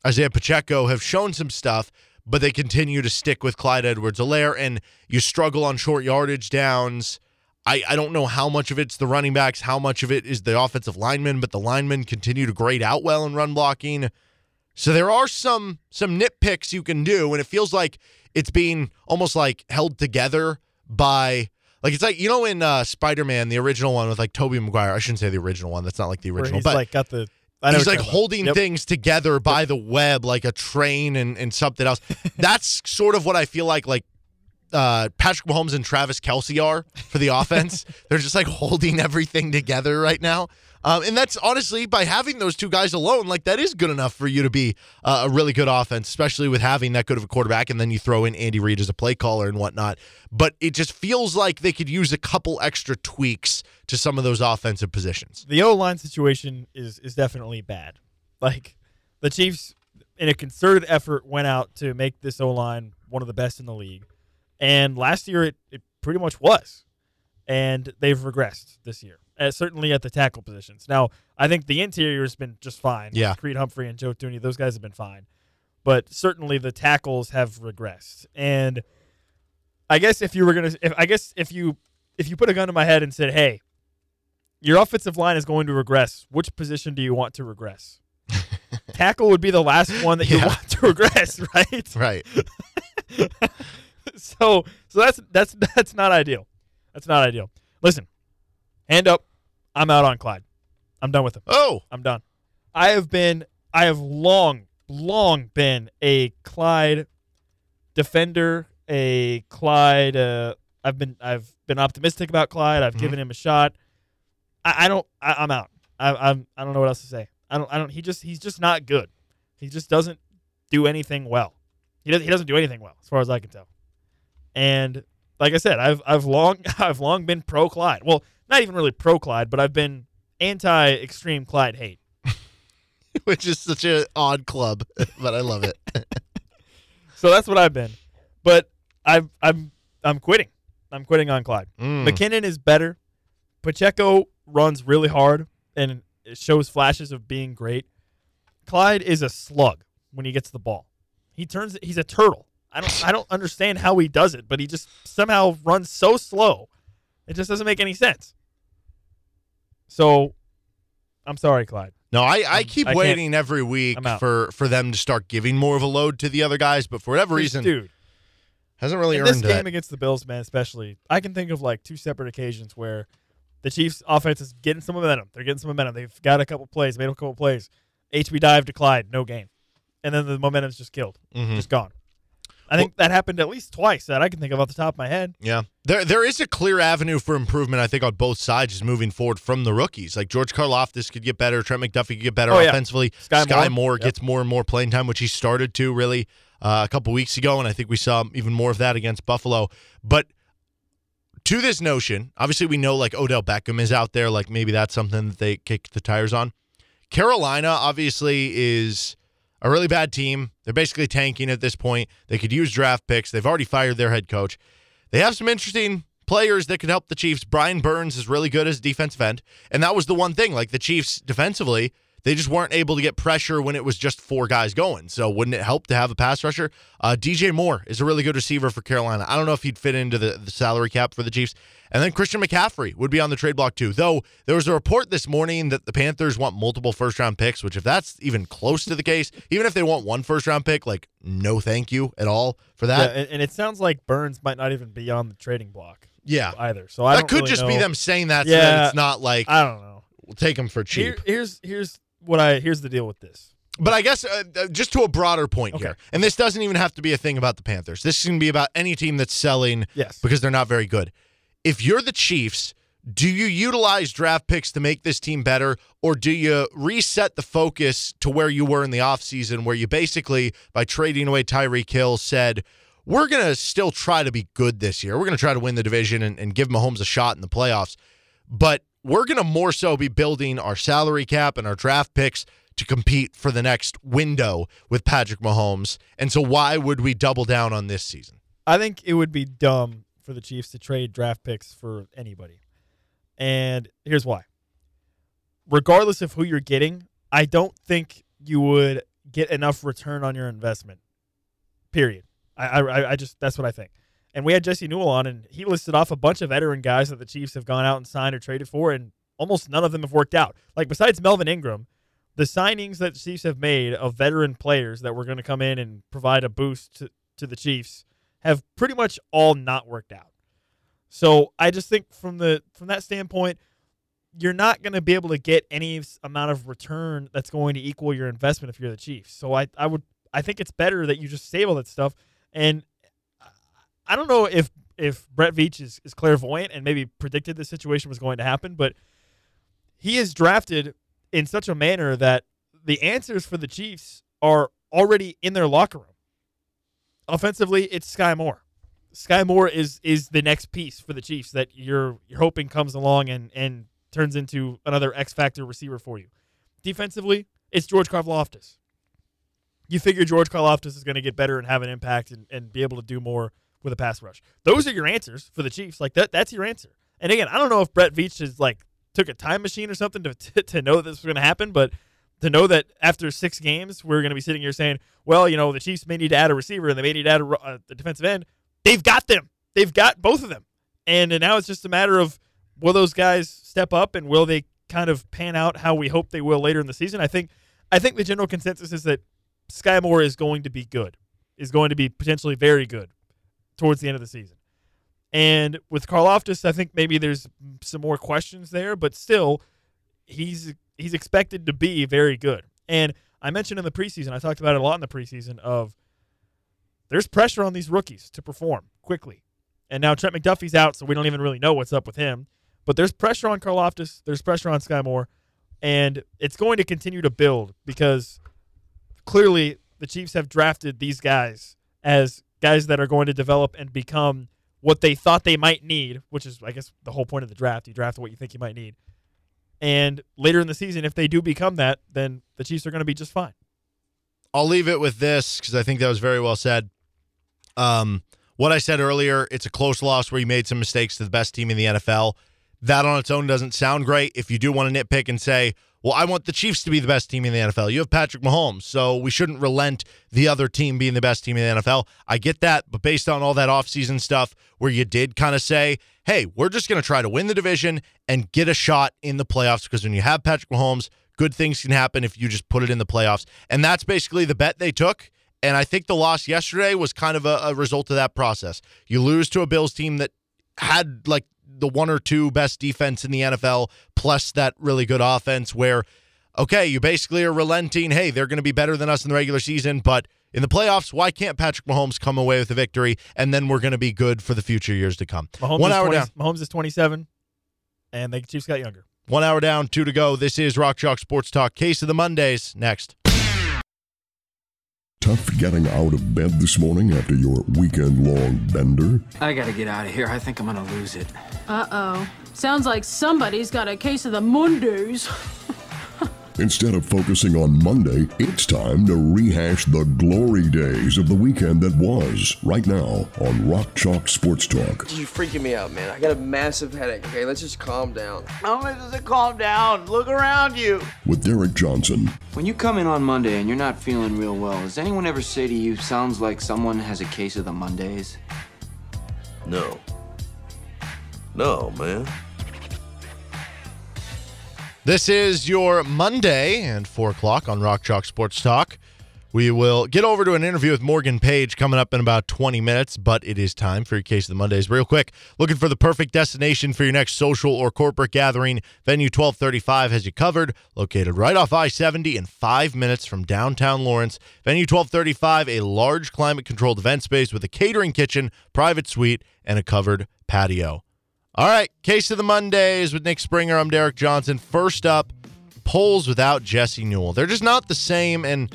Isaiah Pacheco have shown some stuff, but they continue to stick with Clyde Edwards Helaire, and you struggle on short yardage downs. I, I don't know how much of it's the running backs, how much of it is the offensive linemen, but the linemen continue to grade out well in run blocking. So there are some some nitpicks you can do, and it feels like it's being almost like held together by like it's like you know in uh, Spider-Man the original one with like Tobey Maguire. I shouldn't say the original one. That's not like the original, he's but like got the. He's like you're talking about. holding Yep. things together by the web like a train and, and something else. [laughs] That's sort of what I feel like like uh, Patrick Mahomes and Travis Kelce are for the offense. [laughs] They're just like holding everything together right now. Um, and that's honestly by having those two guys alone, like that is good enough for you to be uh, a really good offense, especially with having that good of a quarterback. And then you throw in Andy Reid as a play caller and whatnot. But it just feels like they could use a couple extra tweaks to some of those offensive positions. the O line situation is is definitely bad. Like the Chiefs, in a concerted effort, went out to make this O line one of the best in the league, and last year it, it pretty much was, and they've regressed this year. Uh, certainly at the tackle positions. Now I think the interior has been just fine. Yeah. Creed Humphrey and Joe Thuney, those guys have been fine, but certainly the tackles have regressed. And I guess if you were gonna, if I guess if you if you put a gun to my head and said, "Hey, your offensive line is going to regress. Which position do you want to regress? [laughs] Tackle would be the last one that you Yeah. want to regress, [laughs] right? Right. [laughs] [laughs] so, so that's that's [laughs] that's not ideal. That's not ideal. Listen, hand up. I'm out on Clyde. I'm done with him. Oh, I'm done. I have been, I have long, long been a Clyde defender, a Clyde. Uh, I've been, I've been optimistic about Clyde. I've Mhm. given him a shot. I, I don't. I, I'm out. I, I'm. I don't know what else to say. I don't. I don't. He just. He's just not good. He just doesn't do anything well. He doesn't. He doesn't do anything well, as far as I can tell. And like I said, I've I've long [laughs] I've long been pro Clyde. Well, not even really pro Clyde, but I've been anti extreme Clyde hate. [laughs] which is such an odd club, [laughs] but I love it. So that's what I've been. But I've I'm I'm quitting. I'm quitting on Clyde. Mm. McKinnon is better. Pacheco runs really hard and it shows flashes of being great. Clyde is a slug when he gets the ball. He turns he's a turtle. I don't I don't understand how he does it, but he just somehow runs so slow. It just doesn't make any sense. So I'm sorry, Clyde. No, I, I keep I waiting every week for for them to start giving more of a load to the other guys, but for whatever reason, dude, hasn't really in earned this game that. against the Bills, man, especially, I can think of like two separate occasions where the Chiefs' offense is getting some momentum. They're getting some momentum. They've got a couple plays, made a couple plays. HB dive to Clyde, no game, and then the momentum's just killed, Mhm. just gone. I think that happened at least twice that I can think of off the top of my head. Yeah, there there is a clear avenue for improvement. I think on both sides is moving forward from the rookies. Like George Karlaftis could get better, Trent McDuffie could get better Oh, yeah. offensively. Sky Sky, Moore. Moore, Yep. gets more and more playing time, which he started to really uh, a couple weeks ago, and I think we saw even more of that against Buffalo. But to this notion, obviously we know like Odell Beckham is out there. Like maybe that's something that they kick the tires on. Carolina obviously is a really bad team. They're basically tanking at this point. They could use draft picks. They've already fired their head coach. They have some interesting players that could help the Chiefs. Brian Burns is really good as a defensive end. And that was the one thing. Like the Chiefs defensively, they just weren't able to get pressure when it was just four guys going. So wouldn't it help to have a pass rusher? Uh, DJ Moore is a really good receiver for Carolina. I don't know if he'd fit into the, the salary cap for the Chiefs. And then Christian McCaffrey would be on the trade block too. Though there was a report this morning that the Panthers want multiple first round picks, which if that's even close to the case, even if they want one first round pick, like no thank you at all for Yeah, that. and, and it sounds like Burns might not even be on the trading block Yeah. either. So I that could really just be them saying that so that Yeah. it's not like I don't know. we'll take them for cheap. Here, here's here's what I here's the deal with this. But I guess uh, uh, just to a broader point Okay. here, and this doesn't even have to be a thing about the Panthers. This is going to be about any team that's selling Yes. because they're not very good. If you're the Chiefs, do you utilize draft picks to make this team better, or do you reset the focus to where you were in the offseason, where you basically, by trading away Tyreek Hill, said, we're going to still try to be good this year. We're going to try to win the division and, and give Mahomes a shot in the playoffs. But we're going to more so be building our salary cap and our draft picks to compete for the next window with Patrick Mahomes. And so, why would we double down on this season? I think it would be dumb for the Chiefs to trade draft picks for anybody. And here's why. Regardless of who you're getting, I don't think you would get enough return on your investment. Period. I, I, I just that's what I think. And we had Jesse Newell on, and he listed off a bunch of veteran guys that the Chiefs have gone out and signed or traded for, and almost none of them have worked out. Like besides Melvin Ingram, the signings that the Chiefs have made of veteran players that were going to come in and provide a boost to, to the Chiefs have pretty much all not worked out. So I just think from the from that standpoint, you're not going to be able to get any amount of return that's going to equal your investment if you're the Chiefs. So I I would I think it's better that you just save all that stuff. And I don't know if if Brett Veach is, is clairvoyant and maybe predicted the situation was going to happen, but he is drafted in such a manner that the answers for the Chiefs are already in their locker room. Offensively, it's Skyy Moore. Skyy Moore is is the next piece for the Chiefs that you're you're hoping comes along and and turns into another X factor receiver for you. Defensively, it's George Karlaftis. You figure George Karlaftis is going to get better and have an impact and, and be able to do more with a pass rush. Those are your answers for the Chiefs. Like that that's your answer. And again, I don't know if Brett Veach is like took a time machine or something to [laughs] to, to know that this was going to happen, but to know that after six games we're going to be sitting here saying, well, you know, the Chiefs may need to add a receiver and they may need to add a, a uh, defensive end. They've got them. They've got both of them, and, and now it's just a matter of will those guys step up and will they kind of pan out how we hope they will later in the season. I think I think the general consensus is that Skyy Moore is going to be good, is going to be potentially very good towards the end of the season. And with Karlaftis, I think maybe there's some more questions there, but still, he's he's expected to be very good. And I mentioned in the preseason, I talked about it a lot in the preseason of there's pressure on these rookies to perform quickly. And now Trent McDuffie's out, so we don't even really know what's up with him. But there's pressure on Karlaftis, there's pressure on Skyy Moore, and it's going to continue to build because clearly the Chiefs have drafted these guys as guys that are going to develop and become what they thought they might need, which is, I guess, the whole point of the draft. You draft what you think you might need. And later in the season, if they do become that, then the Chiefs are going to be just fine. I'll leave it with this because I think that was very well said. Um, what I said earlier, it's a close loss where you made some mistakes to the best team in the NFL. That on its own doesn't sound great. If you do want to nitpick and say, well, I want the Chiefs to be the best team in the NFL. You have Patrick Mahomes, so we shouldn't relent the other team being the best team in the NFL. I get that, but based on all that offseason stuff where you did kind of say, hey, we're just going to try to win the division and get a shot in the playoffs because when you have Patrick Mahomes, good things can happen if you just put it in the playoffs. And that's basically the bet they took. And I think the loss yesterday was kind of a, a result of that process. You lose to a Bills team that had like the one or two best defense in the NFL, plus that really good offense where, okay, you basically are relenting. Hey, they're going to be better than us in the regular season, but in the playoffs, why can't Patrick Mahomes come away with a victory and then we're going to be good for the future years to come? Mahomes One hour 20 down. Mahomes is 27, and the Chiefs got younger. One hour down, two to go. This is Rock Chalk Sports Talk. Case of the Mondays next. Tough getting out of bed this morning after your weekend long bender? I gotta get out of here. I think I'm gonna lose it. Uh oh. Sounds like somebody's got a case of the Mondays. [laughs] Instead of focusing on Monday, it's time to rehash the glory days of the weekend that was right now on Rock Chalk Sports Talk. You're freaking me out, man. I got a massive headache. Okay, let's just calm down. How much does it calm down? Look around you. With Derek Johnson, When you come in on Monday and you're not feeling real well, does anyone ever say to you, sounds like someone has a case of the Mondays? No. No, man. This is your Monday and 4 o'clock on Rock Chalk Sports Talk. We will get over to an interview with Morgan Paige coming up in about 20 minutes, but it is time for your Case of the Mondays. Real quick, looking for the perfect destination for your next social or corporate gathering? Venue 1235 has you covered, located right off I 70 and five minutes from downtown Lawrence. Venue 1235, a large climate controlled event space with a catering kitchen, private suite, and a covered patio. All right, Case of the Mondays with Nick Springer. I'm Derek Johnson. First up, polls without Jesse Newell. They're just not the same, and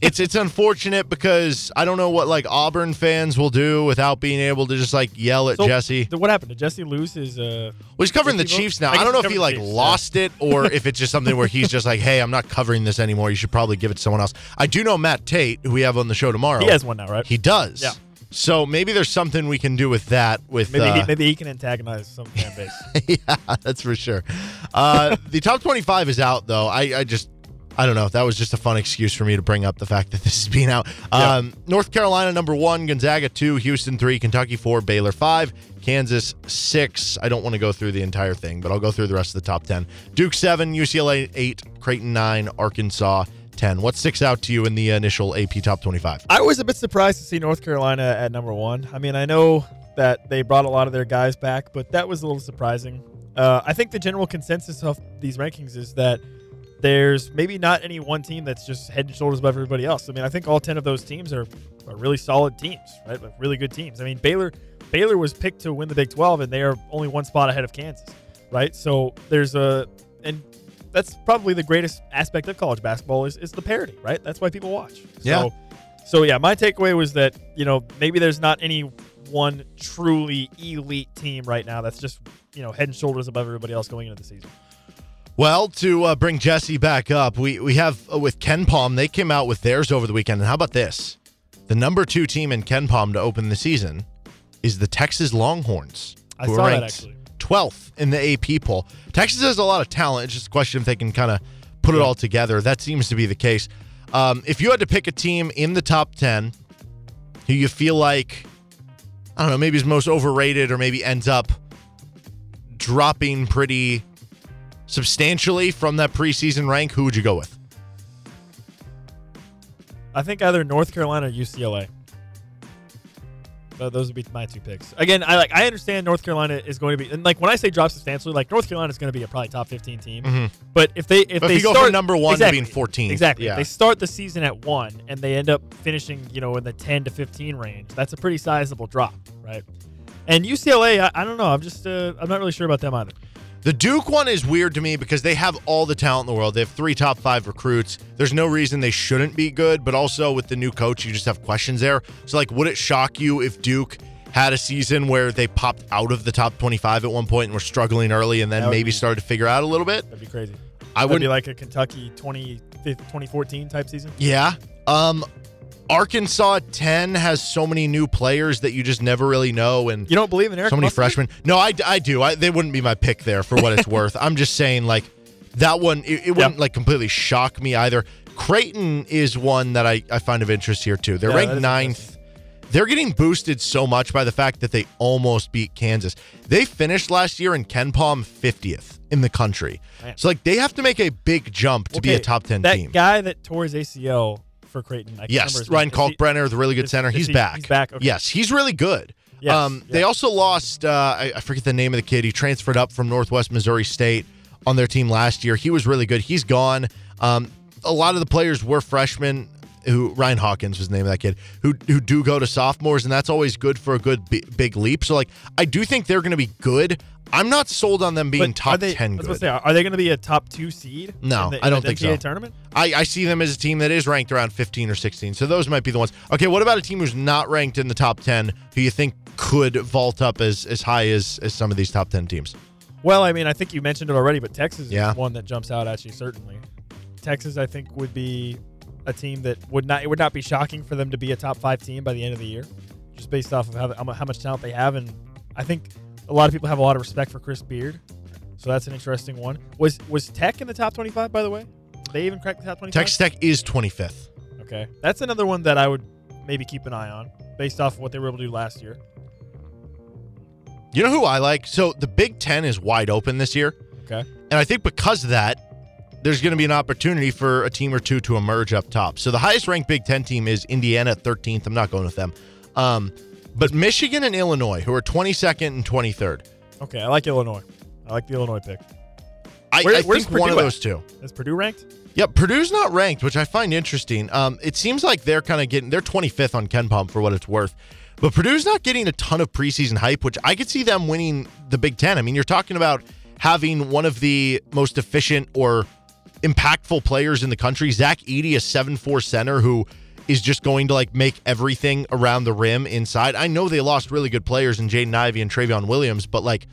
it's it's unfortunate because I don't know what like Auburn fans will do without being able to just like yell at So, Jesse. what happened? Did Jesse lose his? Uh, Well, he's covering the vote? Chiefs now. I I, don't know if he like Chiefs, lost it or [laughs] if it's just something where he's just like, "Hey, I'm not covering this anymore. You should probably give it to someone else." I do know Matt Tait, who we have on the show tomorrow. he has one now, right? He does. Yeah. So maybe there's something we can do with that. With Maybe uh, he, maybe he can antagonize some fan [laughs] base. yeah, that's for sure. Uh, the top 25 is out, though. I, I just, I don't know. That was just a fun excuse for me to bring up the fact that this is being out. Um, North Carolina, number one, Gonzaga, two, Houston, three, Kentucky, four, Baylor, five, Kansas, six. I don't want to go through the entire thing, but I'll go through the rest of the top 10. Duke, seven, UCLA, eight, Creighton, nine, Arkansas, 10. What sticks out to you in the initial AP top 25? I was a bit surprised to see North Carolina at number one. I mean, I know that they brought a lot of their guys back, but that was a little surprising. Uh, I think the general consensus of these rankings is that there's maybe not any one team that's just head and shoulders above everybody else. I mean, I think all ten of those teams are, are really solid teams, right? Like really good teams. I mean, Baylor Baylor was picked to win the Big 12, and they are only one spot ahead of Kansas, right? So there's a and that's probably the greatest aspect of college basketball is, is the parity, right? That's why people watch. Yeah. So, so yeah, my takeaway was that you know maybe there's not any one truly elite team right now that's just you know head and shoulders above everybody else going into the season. Well, to uh, bring Jesse back up, we we have uh, with KenPom. They came out with theirs over the weekend, and how about this? The number two team in KenPom to open the season is the Texas Longhorns. I saw are that, ranked actually. 12th in the AP poll. Texas has a lot of talent. It's just a question if they can kind of put it all together. That seems to be the case. Um, if you had to pick a team in the top 10 who you feel like, I don't know, maybe is most overrated or maybe ends up dropping pretty substantially from that preseason rank, who would you go with? I think either North Carolina or UCLA. Th- those would be my two picks. Again, I like I understand North Carolina is going to be and like when I say drop substantially, like North Carolina is going to be a probably top fifteen team. Mhm. But if they if But they start number one exactly, being 14th, exactly. yeah. If they start the season at one and they end up finishing, you know, in the ten to fifteen range, that's a pretty sizable drop, right? And UCLA, I, I don't know. I'm just uh, I'm not really sure about them either. The Duke one is weird to me because they have all the talent in the world. They have three top five recruits. There's no reason they shouldn't be good, but also with the new coach, you just have questions there. So, like, would it shock you if Duke had a season where they popped out of the top 25 at one point and were struggling early and then maybe be- started to figure out a little bit? That'd be crazy. I That'd be like a Kentucky 20, 2014 type season. Yeah. Um, Arkansas 10 has so many new players that you just never really know. And You don't believe in Eric so many Musselman? freshmen. No, I, I do. I, they wouldn't be my pick there for what it's [laughs] worth. I'm just saying, like, that one, it, it wouldn't like completely shock me either. Creighton is one that I, I find of interest here, too. They're Yeah, that ranked is ninth. They're getting boosted so much by the fact that they almost beat Kansas. They finished last year in KenPom 50th in the country. Man. So, like, they have to make a big jump to be a Okay, top 10 that team. guy that tore his ACL for Creighton. Yes, Ryan. Kalkbrenner, the really good is- center. is He's he- back. He's back. Okay. Yes, he's really good. Yes, um, They also lost. Uh, I, I forget the name of the kid. He transferred up from Northwest Missouri State on their team last year. He was really good. He's gone. Um, a lot of the players were freshmen. Who Ryan Hawkins was the name of that kid who who do go to sophomores, and that's always good for a good bi- big leap. So like, I do think they're going to be good. I'm not sold on them being But top are they, ten I was good. gonna say, are they going to be a top two seed? No, in the, I don't in the think NCAA so. Tournament. I, I see them as a team that is ranked around 15 or 16. So those might be the ones. Okay, what about a team who's not ranked in the top 10 who you think could vault up as, as high as, as some of these top 10 teams? Well, I mean, I think you mentioned it already, but Texas Yeah. is one that jumps out at you certainly. Texas, I think, would be a team that would not. It would not be shocking for them to be a top five team by the end of the year, just based off of how, how much talent they have. And I think a lot of people have a lot of respect for Chris Beard, so that's an interesting one. Was was Tech in the top twenty-five? By the way, Did they even crack the top twenty-five. Texas Tech is 25th. Okay, that's another one that I would maybe keep an eye on, based off of what they were able to do last year. You know who I like? So the Big Ten is wide open this year. Okay. And I think because of that, there's going to be an opportunity for a team or two to emerge up top. So the highest ranked Big Ten team is Indiana at 13th. I'm not going with them. Um, but Michigan and Illinois, who are 22nd and 23rd. Okay, I like Illinois. I like the Illinois pick. I, Where- I where's think one of at? those two. Is Purdue ranked? Yep, Purdue's not ranked, which I find interesting. Um, it seems like they're kind of getting they're 25th on KenPom for what it's worth, but Purdue's not getting a ton of preseason hype, which I could see them winning the Big Ten. I mean, you're talking about having one of the most efficient or impactful players in the country, Zach Edey, a seven-four center who is just going to like make everything around the rim inside. I know they lost really good players in Jaden Ivey and Trevion Williams, but like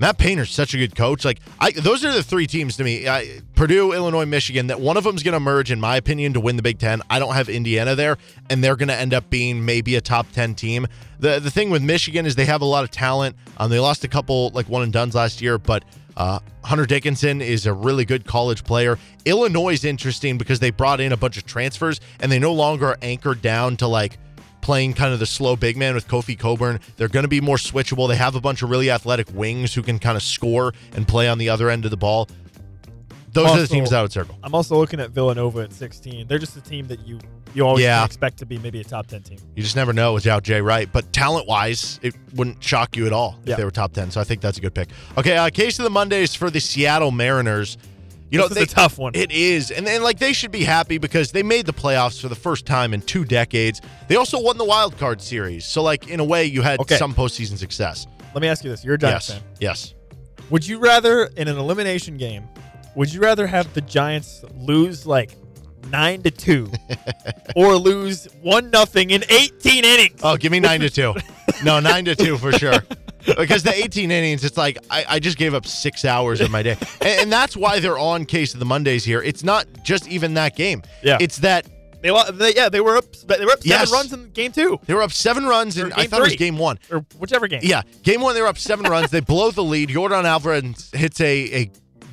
Matt Painter's such a good coach. Like I, those are the three teams to me: I, Purdue, Illinois, Michigan. That one of them's going to merge, in my opinion, to win the Big Ten. I don't have Indiana there, and they're going to end up being maybe a top ten team. the The thing with Michigan is they have a lot of talent. Um, they lost a couple like one and duns last year, but uh, Hunter Dickinson is a really good college player. Illinois is interesting because they brought in a bunch of transfers, and they no longer are anchored down to like playing kind of the slow big man with Kofi Cockburn. They're going to be more switchable. They have a bunch of really athletic wings who can kind of score and play on the other end of the ball. Those are the Also- teams I would circle. I'm also looking at Villanova at 16. They're just a team that you you always Yeah. expect to be maybe a top 10 team. You just never know without Jay Wright, but talent wise, it wouldn't shock you at all if Yeah. they were top 10. So I think that's a good pick. Okay, uh, case of the Mondays for the Seattle Mariners. You know, it's a tough one. It is. And then, like, they should be happy because they made the playoffs for the first time in two decades. They also won the wild card series. So, like, in a way, you had Okay. some postseason success. Let me ask you this: You're a Giants yes. fan. Yes. Would you rather, in an elimination game, would you rather have the Giants lose like nine to two, [laughs] or lose one nothing in 18 innings? Oh, give me nine to two. No, nine to two for sure. Because the 18 innings, it's like I, I just gave up six hours of my day, [laughs] and, and that's why they're on case of the Mondays here. It's not just even that game. Yeah. it's that They, they yeah, they were up. They were up seven Yes. runs in game two they were up seven runs, in I game thought it was three. game one. or whichever game. Yeah, game one they were up seven runs. They blow the lead. Jordan Alvarez hits a, a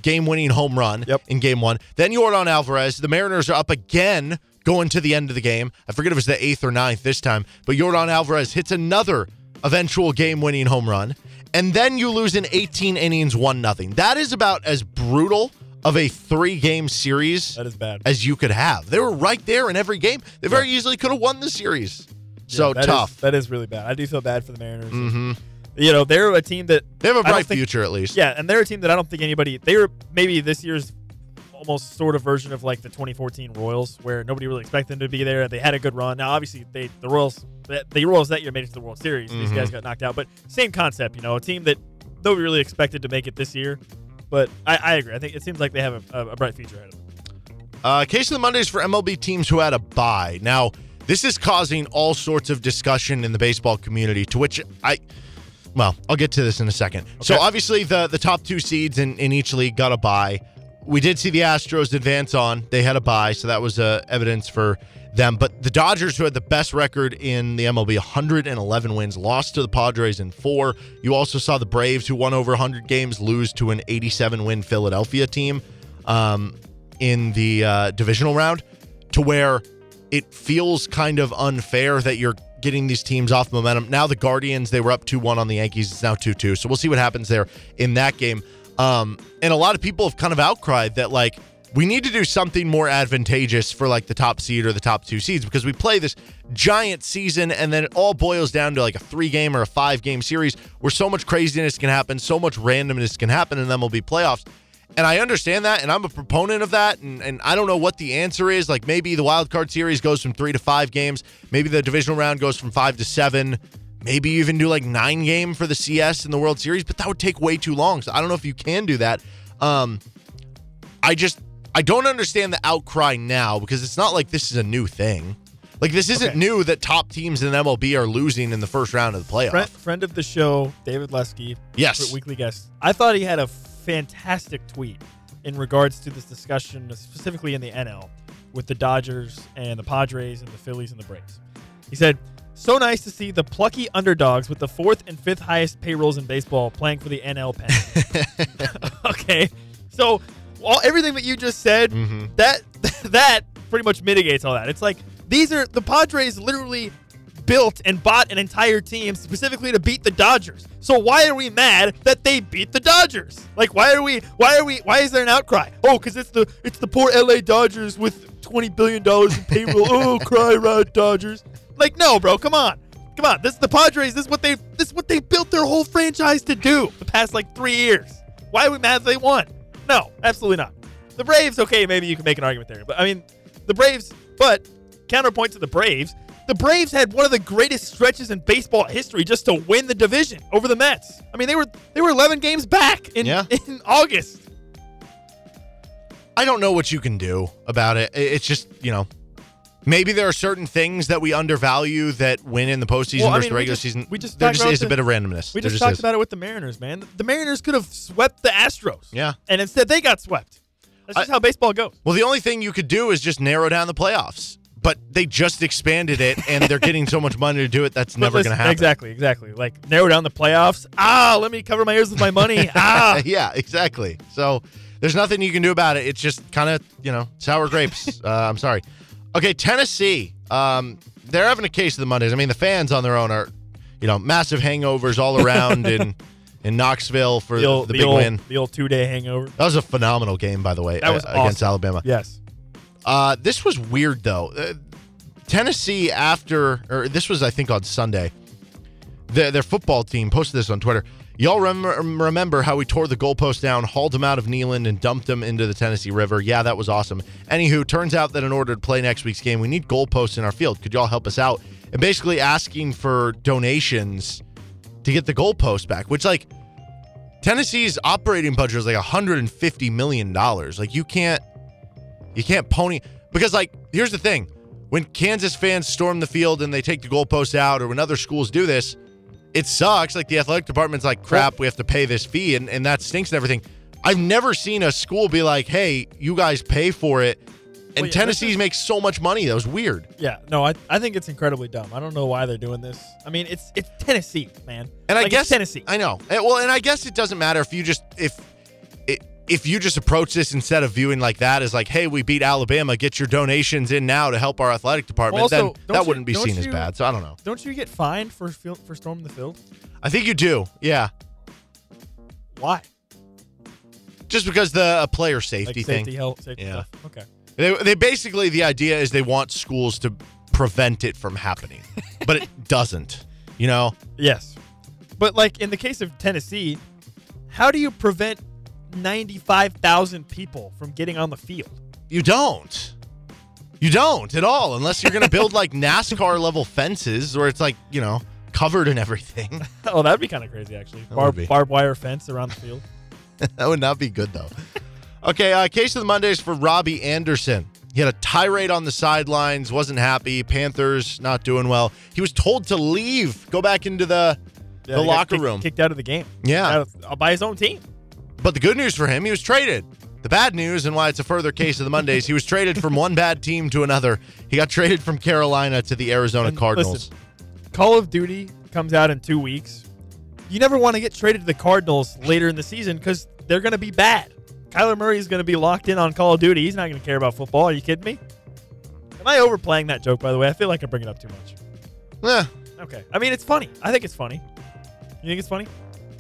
game-winning home run Yep. in game one. Then Jordan Alvarez. The Mariners are up again going to the end of the game. I forget if it was the eighth or ninth this time, but Jordan Alvarez hits another eventual game-winning home run, and then you lose in 18 innings, one nothing. That is about as brutal of a three-game series that is bad. as you could have. They were right there in every game. They very easily could have won the series. So Yeah, that is- tough. that is really bad. I do feel bad for the Mariners. hmm You know, they're a team that They have a bright think- future at least. Yeah, and they're a team that I don't think anybody. They were maybe this year's almost sort of version of like the 2014 Royals, where nobody really expected them to be there. They had a good run. Now, obviously, they the Royals, the, the Royals that year made it to the World Series. These Mhm. guys got knocked out, but same concept. You know, a team that nobody really expected to make it this year. But I, I agree. I think it seems like they have a, a, a bright future ahead of them. Uh, case of the Mondays for MLB teams who had a bye. Now, this is causing all sorts of discussion in the baseball community, to which I, well, I'll get to this in a second. So, obviously, the, the top two seeds in, in each league got a bye. We did see the Astros advance on. They had a bye, so that was uh, evidence for them. But the Dodgers, who had the best record in the MLB, 111 wins, lost to the Padres in four. You also saw the Braves, who won over 100 games, lose to an 87 win Philadelphia team. Um, in the uh, divisional round to where it feels kind of unfair that you're getting these teams off momentum. Now the Guardians, they were up 2-1 on the Yankees. It's now 2-2. So we'll see what happens there in that game. Um, and a lot of people have kind of outcried that like we need to do something more advantageous for like the top seed or the top two seeds because we play this giant season and then it all boils down to like a three game or a five game series where so much craziness can happen, so much randomness can happen, and then we'll be playoffs. And I understand that, and I'm a proponent of that. And, and I don't know what the answer is. Like maybe the wild card series goes from three to five games. Maybe the divisional round goes from five to seven. Maybe you even do like nine game for the CS in the World Series, but that would take way too long. So I don't know if you can do that. Um, I just I don't understand the outcry now because it's not like this is a new thing. Like this isn't Okay. new that top teams in MLB are losing in the first round of the playoff. Friend, friend of the show, David Lesky, Yes. weekly guest. I thought he had a fantastic tweet in regards to this discussion, specifically in the NL, with the Dodgers and the Padres and the Phillies and the Braves. He said, "So nice to see the plucky underdogs with the fourth and fifth highest payrolls in baseball playing for the NL pennant." [laughs] [laughs] okay, so all everything that you just said, Mhm. that [laughs] that pretty much mitigates all that. It's like these are the Padres literally built and bought an entire team specifically to beat the Dodgers. So why are we mad that they beat the Dodgers? Like why are we why are we why is there an outcry? Oh, cuz it's the it's the poor LA Dodgers with 20 billion dollars in payroll. [laughs] oh, cry right Dodgers. Like no, bro, come on. Come on. This is the Padres. This is what they this is what they built their whole franchise to do the past like 3 years. Why are we mad that they won? No, absolutely not. The Braves, okay, maybe you can make an argument there. But I mean, the Braves, but counterpoint to the Braves, the Braves had one of the greatest stretches in baseball history just to win the division over the Mets. I mean, they were they were 11 games back in Yeah. [laughs] in August. I don't know what you can do about it. It's just, you know, Maybe there are certain things that we undervalue that win in the postseason Well, I versus mean, the we regular just- season. we just there just is a bit of randomness. We just just talked is. about it with the Mariners, man. The Mariners could have swept the Astros. Yeah. And instead they got swept. That's just how baseball goes. Well, the only thing you could do is just narrow down the playoffs. But they just expanded it, and they're getting so much money to do it. That's But never going to happen. Exactly, exactly. Like narrow down the playoffs. Ah, let me cover my ears with my money. [laughs] Ah. yeah, exactly. So there's nothing you can do about it. It's just kind of you know sour grapes. [laughs] uh, I'm sorry. Okay, Tennessee. Um, they're having a case of the Mondays. I mean, the fans on their own are, you know, massive hangovers all around [laughs] in in Knoxville for the old, the the big old, win. The old two day hangover. That was a phenomenal game, by the way, That was uh, against. Alabama. Yes. Uh, this was weird though. Uh, Tennessee after, or this was I think on Sunday. Their, their football team posted this on Twitter. Y'all rem- remember how we tore the goalpost down, hauled him out of Neyland, and dumped him into the Tennessee River? Yeah, that was awesome. Anywho, turns out that in order to play next week's game, we need goalposts in our field. Could y'all help us out? And basically asking for donations to get the goalpost back, which like Tennessee's operating budget is like 150 million dollars. Like you can't you can't pony because like here's the thing. When Kansas fans storm the field and they take the goalposts out or when other schools do this, it sucks. Like the athletic department's like, crap, we have to pay this fee and, and that stinks and everything. I've never seen a school be like, hey, you guys pay for it. And Well, yeah, Tennessee is- makes so much money. That was weird. Yeah, no, I, I think it's incredibly dumb. I don't know why they're doing this. I mean, it's it's Tennessee, man. And I Like, it's guess Tennessee. I know. Eh, Well, and I guess it doesn't matter if you just if i- if you just approach this instead of viewing like that as like, hey, we beat Alabama, get your donations in now to help our athletic department. Also, then that you- wouldn't be seen as bad. So I don't know. Don't you get fined for field, for storming the field? I think you do. Yeah. Why? Just because the a player safety, Like safety, thing. health, safety Yeah. stuff. Okay. They, they basically the idea is they want schools to prevent it from happening, but it [laughs] doesn't. You know. Yes. But like in the case of Tennessee, how do you prevent 95,000 people from getting on the field? You don't. You don't at all, unless you're going to build like [laughs] NASCAR level fences where it's like, you know, covered and everything. [laughs] oh, that'd be kind of crazy actually. Barbed wire fence around the field. [laughs] that would not be good, though. Okay, uh, case of the Mondays for Robbie Anderson. He had a tirade on the sidelines, wasn't happy. Panthers not doing well. He was told to leave, go back into the, Yeah, the locker kicked- room. Kicked out of the game. Yeah. Of- uh, by his own team. But the good news for him, he was traded. The bad news, and why it's a further case of the Mondays, he was traded from one bad team to another. He got traded from Carolina to the Arizona And Cardinals. listen, Call of Duty comes out in two weeks. You never want to get traded to the Cardinals later in the season because they're going to be bad. Kyler Murray is going to be locked in on Call of Duty. He's not going to care about football. Are you kidding me? Am I overplaying that joke, by the way? I feel like I bring it up too much. Yeah. Okay. I mean, it's funny. I think it's funny. You think it's funny?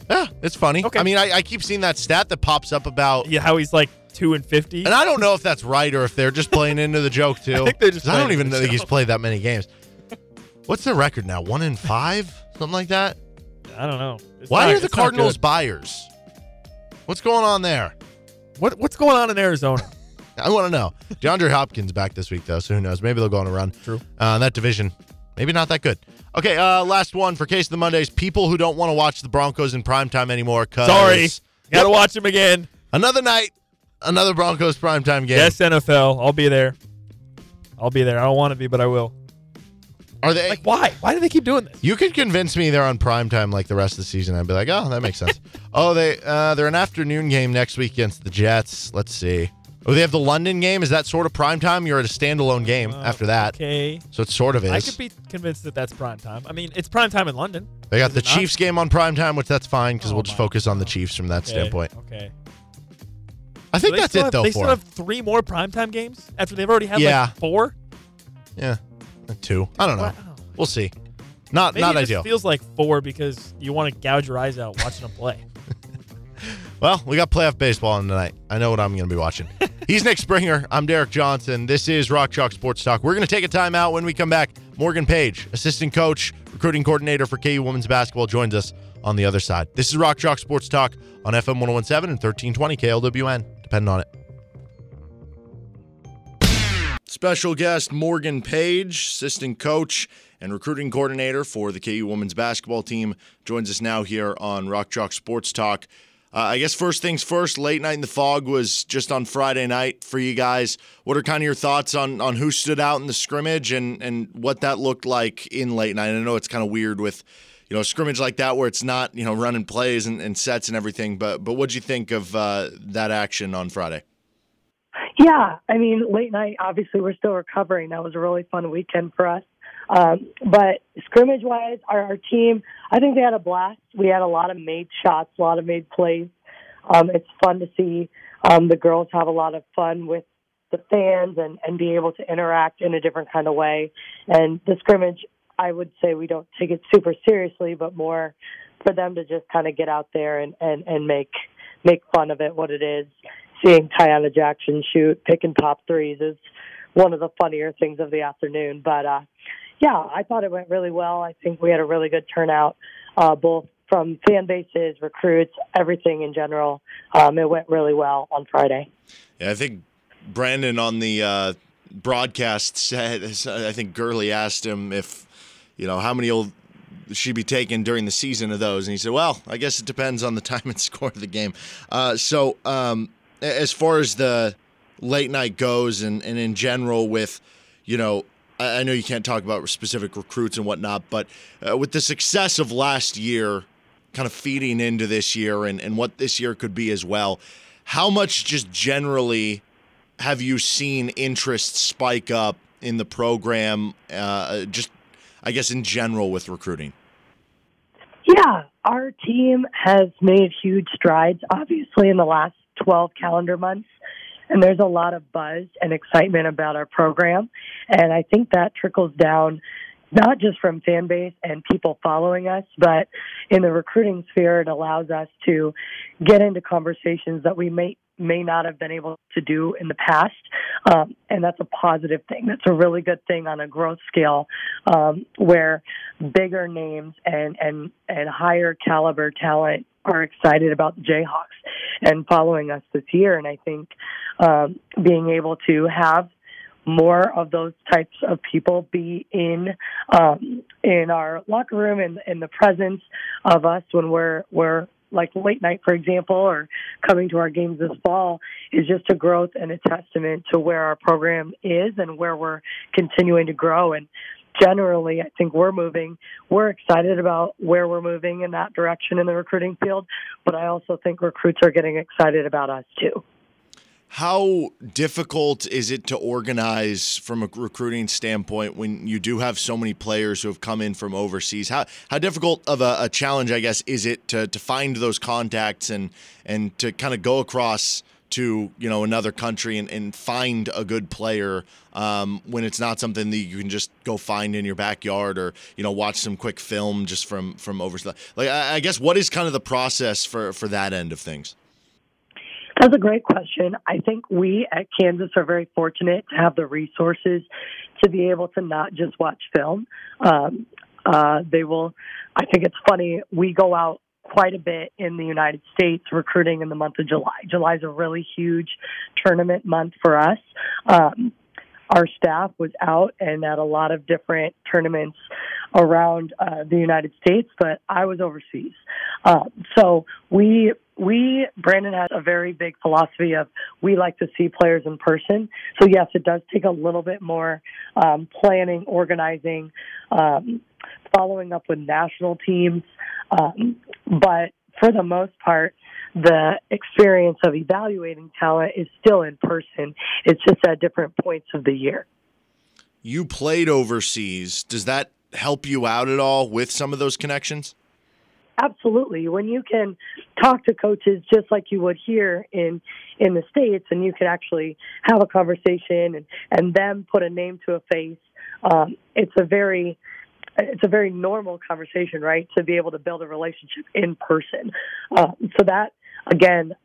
Yeah, it's funny. Okay. I mean, I, I keep seeing that stat that pops up about, Yeah, how he's like two and fifty. and I don't know if that's right or if they're just playing into the joke [laughs] too. I think they're just I don't even know think he's played that many games. What's the record now? One in five, something like that. I don't know. It's Why not- are the Cardinals buyers? What's going on there? What What's going on in Arizona? [laughs] I want to know. DeAndre Hopkins back this week though, so who knows? Maybe they'll go on a run. True. Uh, that division, maybe not that good. Okay, uh, last one for Case of the Mondays. People who don't want to watch the Broncos in primetime anymore. Cause Sorry, gotta Yep. watch them again. Another night, another Broncos primetime game. Yes, NFL. I'll be there. I'll be there. I don't want to be, but I will. Are they? Like, why? Why do they keep doing this? you could convince me they're on primetime like the rest of the season. I'd be like, oh, that makes sense. [laughs] oh, they uh, they're an afternoon game next week against the Jets. Let's see. Oh, they have the London game. Is that sort of prime time? You're at a standalone game oh, after that, Okay. so it sort of is. I could be convinced that that's prime time. I mean, it's prime time in London. They got the it not? Chiefs game on prime time, which that's fine because Oh we'll just focus on the Chiefs from that Okay, standpoint. Okay. I think So that's it have- though They for still have three more primetime games after they've already had Yeah. like four. yeah, uh, two. I don't know. Wow. We'll see. Not Maybe not it just ideal. feels like four because you want to gouge your eyes out watching them play. [laughs] Well, we got playoff baseball on tonight. I know what I'm going to be watching. [laughs] He's Nick Springer. I'm Derek Johnson. This is Rock Chalk Sports Talk. We're going to take a time out when we come back. Morgan Paige, assistant coach, recruiting coordinator for KU women's basketball, joins us on the other side. This is Rock Chalk Sports Talk on FM 1017 and 1320 KLWN. Depend on it. Special guest Morgan Paige, assistant coach and recruiting coordinator for the KU women's basketball team, joins us now here on Rock Chalk Sports Talk. Uh, I guess first things first, late night in the Phog was just on Friday night for you guys. What are kind of your thoughts on on who stood out in the scrimmage and and what that looked like in late night? I know it's kind of weird with you know scrimmage like that where it's not you know running plays and, and sets and everything. But but what'd you think of uh, that action on Friday? Yeah, I mean, late night. Obviously, we're still recovering. That was a really fun weekend for us. Um, but scrimmage wise, our, our team, I think they had a blast. We had a lot of made shots, a lot of made plays. Um, it's fun to see um, the girls have a lot of fun with the fans and, and be able to interact in a different kind of way. And the scrimmage, I would say we don't take it super seriously, but more for them to just kind of get out there and, and, and make make fun of it what it is. Seeing Taiyanna Jackson shoot, pick and pop threes is one of the funnier things of the afternoon. But uh, yeah, I thought it went really well. I think we had a really good turnout, uh, both from fan bases, recruits, everything in general. Um, it went really well on Friday. Yeah, I think Brandon on the uh, broadcast said, I think Gurley asked him if, you know, how many will she be taken during the season of those? And he said, well, I guess it depends on the [laughs] time and score of the game. Uh, so um, as far as the late night goes and, and in general with, you know, I know you can't talk about specific recruits and whatnot, but uh, with the success of last year kind of feeding into this year and, and what this year could be as well, how much just generally have you seen interest spike up in the program, uh, just I guess in general with recruiting? Yeah, our team has made huge strides, obviously, in the last 12 calendar months and there's a lot of buzz and excitement about our program. And I think that trickles down not just from fan base and people following us, but in the recruiting sphere, it allows us to get into conversations that we may may not have been able to do in the past, um, and that's a positive thing. That's a really good thing on a growth scale, um, where bigger names and and and higher caliber talent are excited about the Jayhawks and following us this year. And I think um, being able to have more of those types of people be in um, in our locker room and in the presence of us when we're we're like late night, for example, or coming to our games this fall is just a growth and a testament to where our program is and where we're continuing to grow. And generally, I think we're moving. We're excited about where we're moving in that direction in the recruiting field, but I also think recruits are getting excited about us too. How difficult is it to organize from a recruiting standpoint when you do have so many players who have come in from overseas? How how difficult of a, a challenge, I guess, is it to, to find those contacts and and to kind of go across to you know another country and, and find a good player um, when it's not something that you can just go find in your backyard or you know watch some quick film just from from overseas. Like I, I guess what is kind of the process for for that end of things? That's a great question. I think we at Kansas are very fortunate to have the resources to be able to not just watch film. Um, uh, they will, I think it's funny, we go out quite a bit in the United States recruiting in the month of July. July is a really huge tournament month for us. Um, our staff was out and at a lot of different tournaments around uh, the United States, but I was overseas. Uh, so we we Brandon has a very big philosophy of we like to see players in person. So yes, it does take a little bit more um, planning, organizing, um, following up with national teams, um, but for the most part, the experience of evaluating talent is still in person. It's just at different points of the year. You played overseas. Does that help you out at all with some of those connections? Absolutely. When you can talk to coaches just like you would here in in the states, and you can actually have a conversation and and them put a name to a face, um, it's a very it's a very normal conversation, right? To be able to build a relationship in person. Uh, so that again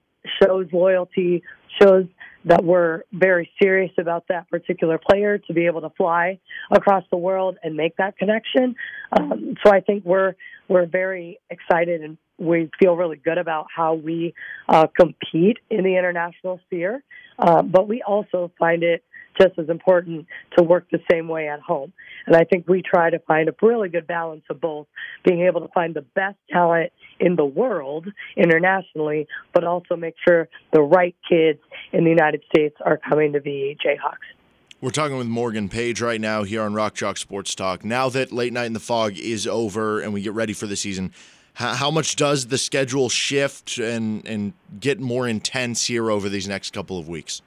shows loyalty, shows that we're very serious about that particular player to be able to fly across the world and make that connection. Um, so I think we're we're very excited and we feel really good about how we uh, compete in the international sphere. Uh, but we also find it just as important to work the same way at home. And I think we try to find a really good balance of both being able to find the best talent in the world internationally, but also make sure the right kids in the United States are coming to be Jayhawks. We're talking with Morgan Paige right now here on Rock Chalk Sports Talk. Now that Late Night in the Phog is over and we get ready for the season, how much does the schedule shift and, and get more intense here over these next couple of weeks?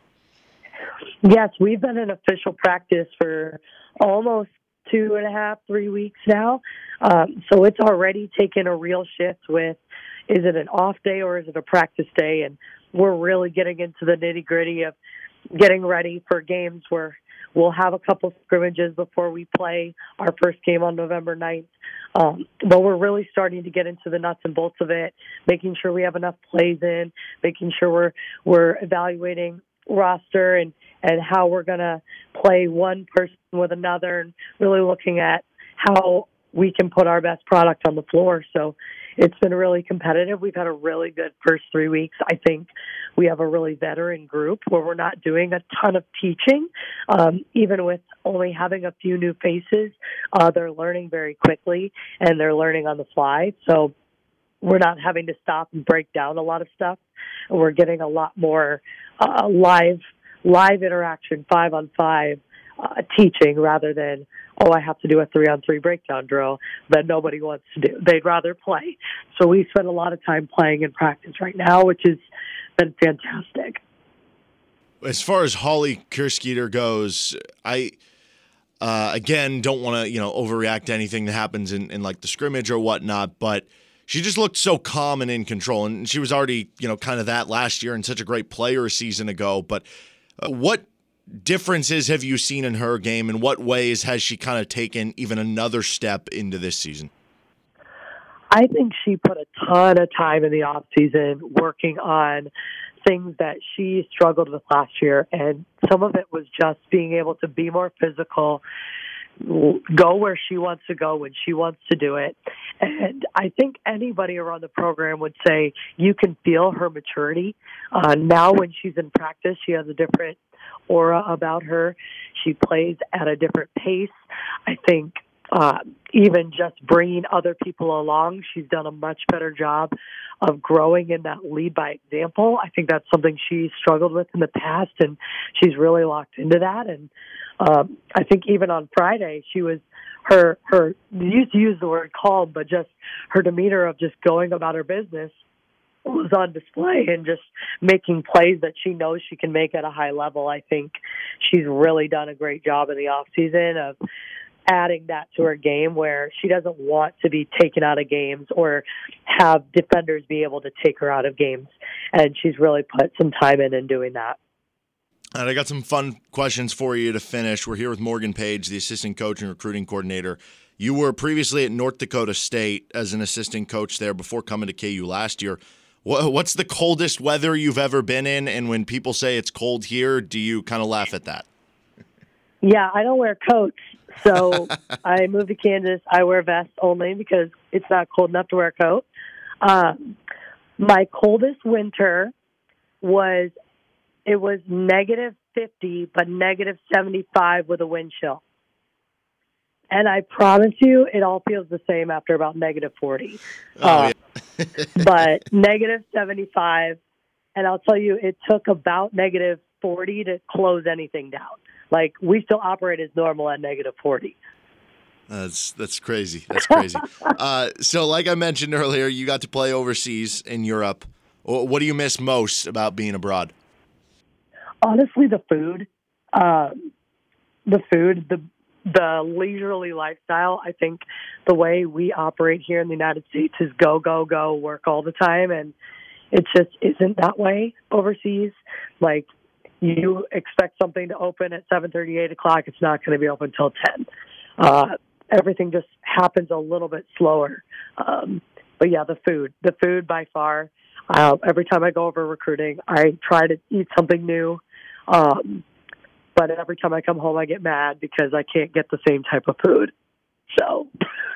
Yes, we've been in official practice for almost two and a half, three weeks now. Um, so it's already taken a real shift with is it an off day or is it a practice day? And we're really getting into the nitty gritty of getting ready for games where we'll have a couple scrimmages before we play our first game on November 9th. Um, but we're really starting to get into the nuts and bolts of it, making sure we have enough plays in, making sure we're we're evaluating roster and and how we're going to play one person with another and really looking at how we can put our best product on the floor. So it's been really competitive. We've had a really good first three weeks. I think we have a really veteran group where we're not doing a ton of teaching. Um, even with only having a few new faces, uh, they're learning very quickly and they're learning on the fly. So we're not having to stop and break down a lot of stuff. We're getting a lot more uh, live live interaction, five on five uh, teaching rather than oh I have to do a three on three breakdown drill that nobody wants to do. They'd rather play. So we spend a lot of time playing in practice right now, which has been fantastic. As far as Holly Kersgieter goes, I. Uh, again, don't want to you know overreact to anything that happens in, in like the scrimmage or whatnot, but she just looked so calm and in control. And she was already, you know, kind of that last year and such a great player a season ago. But uh, what differences have you seen in her game? and what ways has she kind of taken even another step into this season? I think she put a ton of time in the off season working on things that she struggled with last year, and some of it was just being able to be more physical, go where she wants to go when she wants to do it. And I think anybody around the program would say you can feel her maturity. Uh, now, when she's in practice, she has a different aura about her. She plays at a different pace. I think uh, even just bringing other people along, she's done a much better job of growing in that lead by example. I think that's something she struggled with in the past, and she's really locked into that. And um, I think even on Friday, she was her her used to use the word calm, but just her demeanor of just going about her business was on display and just making plays that she knows she can make at a high level. I think she's really done a great job in the off season of adding that to her game where she doesn't want to be taken out of games or have defenders be able to take her out of games. And she's really put some time in in doing that. And I got some fun questions for you to finish. We're here with Morgan Paige, the assistant coach and recruiting coordinator. You were previously at North Dakota State as an assistant coach there before coming to KU last year. What's the coldest weather you've ever been in? And when people say it's cold here, do you kind of laugh at that? Yeah, I don't wear coats. So [laughs] I moved to Kansas. I wear vests only because it's not cold enough to wear a coat. Um, my coldest winter was it was negative 50, but negative 75 with a wind chill. And I promise you, it all feels the same after about negative 40. Oh, uh, yeah. [laughs] but negative 75. And I'll tell you, it took about negative 40 to close anything down. Like we still operate as normal at negative 40. That's that's crazy. That's crazy. [laughs] uh, so, like I mentioned earlier, you got to play overseas in Europe. What do you miss most about being abroad? Honestly, the food, uh, the food, the the leisurely lifestyle. I think the way we operate here in the United States is go go go, work all the time, and it just isn't that way overseas. Like you expect something to open at seven thirty, eight o'clock, it's not going to be open until 10. Uh, everything just happens a little bit slower. Um, but yeah, the food, the food by far. Uh, every time I go over recruiting, I try to eat something new. Um, but every time I come home, I get mad because I can't get the same type of food. So.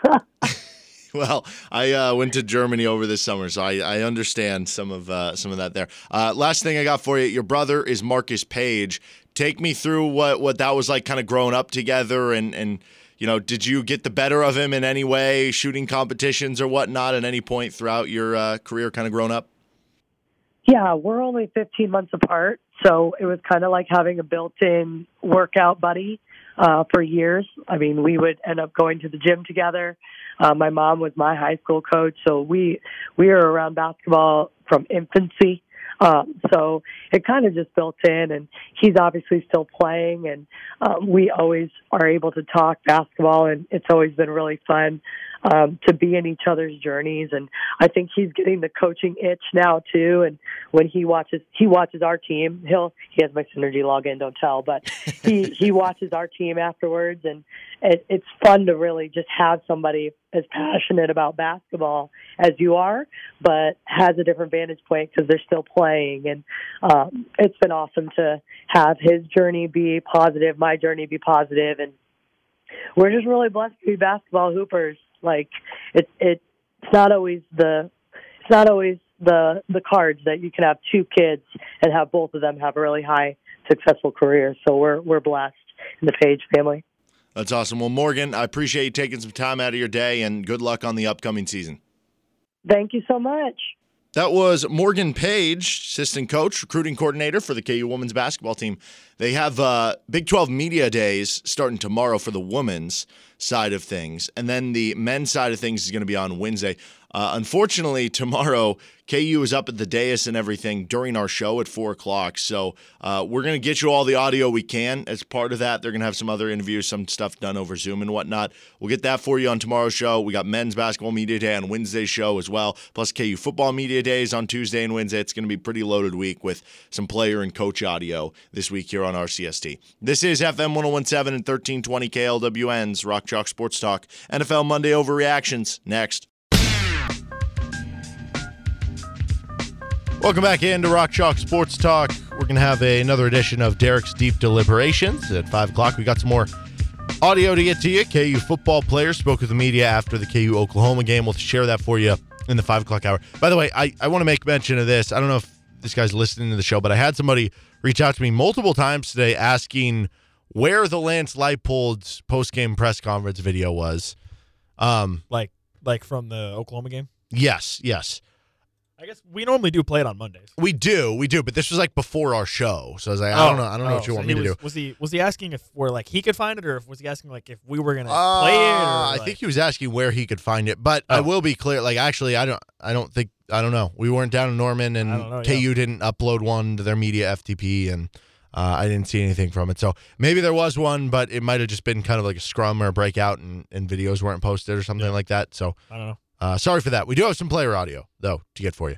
[laughs] [laughs] well, I uh, went to Germany over this summer, so I, I understand some of uh, some of that there. Uh, last thing I got for you: your brother is Marcus Paige. take me through what what that was like, kind of growing up together, and and you know, did you get the better of him in any way, shooting competitions or whatnot, at any point throughout your uh, career, kind of growing up? Yeah, we're only 15 months apart, so it was kind of like having a built-in workout buddy uh, for years. I mean, we would end up going to the gym together. Uh, my mom was my high school coach, so we we were around basketball from infancy. Um, so it kind of just built in, and he's obviously still playing, and um, we always are able to talk basketball, and it's always been really fun um, to be in each other's journeys. And I think he's getting the coaching itch now too. And when he watches, he watches our team. He'll he has my synergy login. Don't tell, but he [laughs] he watches our team afterwards, and it, it's fun to really just have somebody as passionate about basketball as you are, but has a different vantage point because they're still playing. And um, it's been awesome to have his journey be positive, my journey be positive, and we're just really blessed to be basketball hoopers. Like it, it, it's not always the, it's not always the the cards that you can have two kids and have both of them have a really high successful careers. So we're we're blessed in the Paige family. That's awesome. Well, Morgan, I appreciate you taking some time out of your day, and good luck on the upcoming season. Thank you so much. That was Morgan Paige, assistant coach, recruiting coordinator for the KU women's basketball team. They have uh, Big 12 Media Days starting tomorrow for the women's side of things. And then the men's side of things is going to be on Wednesday. Uh, unfortunately, tomorrow, KU is up at the dais and everything during our show at 4 o'clock. So uh, we're going to get you all the audio we can as part of that. They're going to have some other interviews, some stuff done over Zoom and whatnot. We'll get that for you on tomorrow's show. We got men's basketball media day on Wednesday's show as well, plus KU football media days on Tuesday and Wednesday. It's going to be pretty loaded week with some player and coach audio this week here on RCST. This is FM 1017 and 1320 KLWN's Rock Chalk Sports Talk. NFL Monday overreactions next. Welcome back into Rock Chalk Sports Talk. We're going to have a, another edition of Derek's Deep Deliberations at 5 o'clock. We got some more audio to get to you. KU football players spoke with the media after the KU Oklahoma game. We'll share that for you in the 5 o'clock hour. By the way, I, I want to make mention of this. I don't know if this guy's listening to the show, but I had somebody reach out to me multiple times today asking where the Lance Leipold's post-game press conference video was. Um, like like from the Oklahoma game. Yes, yes. I guess we normally do play it on Mondays. We do, we do, but this was like before our show, so I was like, I don't know, I don't know oh, what you so want me to do. Was he was he asking if we're like he could find it, or if was he asking like if we were gonna Uh, play it? Or I like- think he was asking where he could find it, but I Oh. will be clear. Like, actually, I don't, I don't think, I don't know. We weren't down in Norman, and I don't know, KU yeah. didn't upload one to their media FTP, and uh, I didn't see anything from it. So maybe there was one, but it might have just been kind of like a scrum or a breakout, and, and videos weren't posted or something like that. So I don't know. Uh, sorry for that. We do have some player audio though to get for you.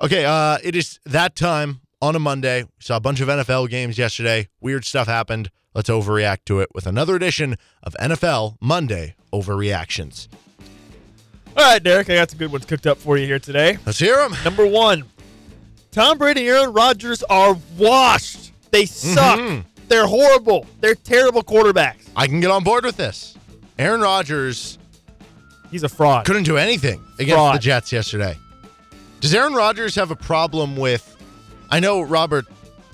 Okay, uh, it is that time on a Monday. We saw a bunch of NFL games yesterday. Weird stuff happened. Let's overreact to it with another edition of NFL Monday Overreactions. All right, Derek, I got some good ones cooked up for you here today. Let's hear them. Number one, Tom Brady and Aaron Rodgers are washed. They suck. Mhm. They're horrible. They're terrible quarterbacks. I can get on board with this. Aaron Rodgers He's a fraud. couldn't do anything against Fraud. the Jets yesterday. Does Aaron Rodgers have a problem with? I know Robert.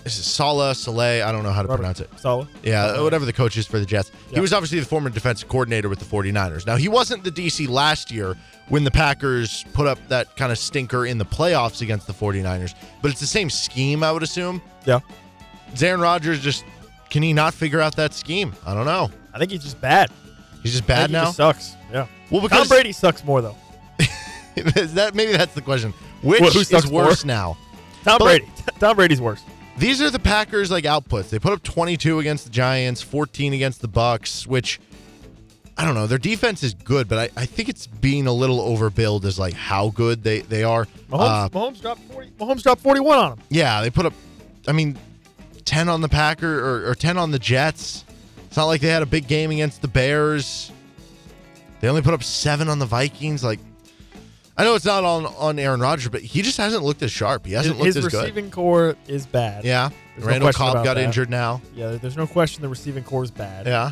this Is it Sala Saleh? I don't know how to Robert pronounce it. Saleh? Yeah, whatever the coach is for the Jets. He was obviously the former defensive coordinator with the 49ers. Now, he wasn't the DC last year when the Packers put up that kind of stinker in the playoffs against the 49ers, but it's the same scheme, I would assume. Yeah. Is Aaron Rodgers just, can he not figure out that scheme? I don't know. I think he's just bad. He's just bad he now? just sucks. Well, Tom Brady sucks more though. [laughs] is that maybe that's the question. Which Well, who is sucks worse more? now? Tom But- Brady. [laughs] Tom Brady's worse. These are the Packers like outputs. They put up 22 against the Giants, 14 against the Bucks, which I don't know. Their defense is good, but I, I think it's being a little overbilled as like how good they they are. Mahomes, Uh, Mahomes dropped forty. Mahomes dropped forty-one on them. yeah, they put up. I mean, 10 on the Packer or, or 10 on the Jets. It's not like they had a big game against the Bears. They only put up seven on the Vikings. Like, I know it's not on on Aaron Rodgers, but he just hasn't looked as sharp. He hasn't His, looked his as good. His receiving corps is bad. Yeah, There's Randall question Cobb got that. injured now. Yeah, there's no question the receiving corps is bad. Yeah.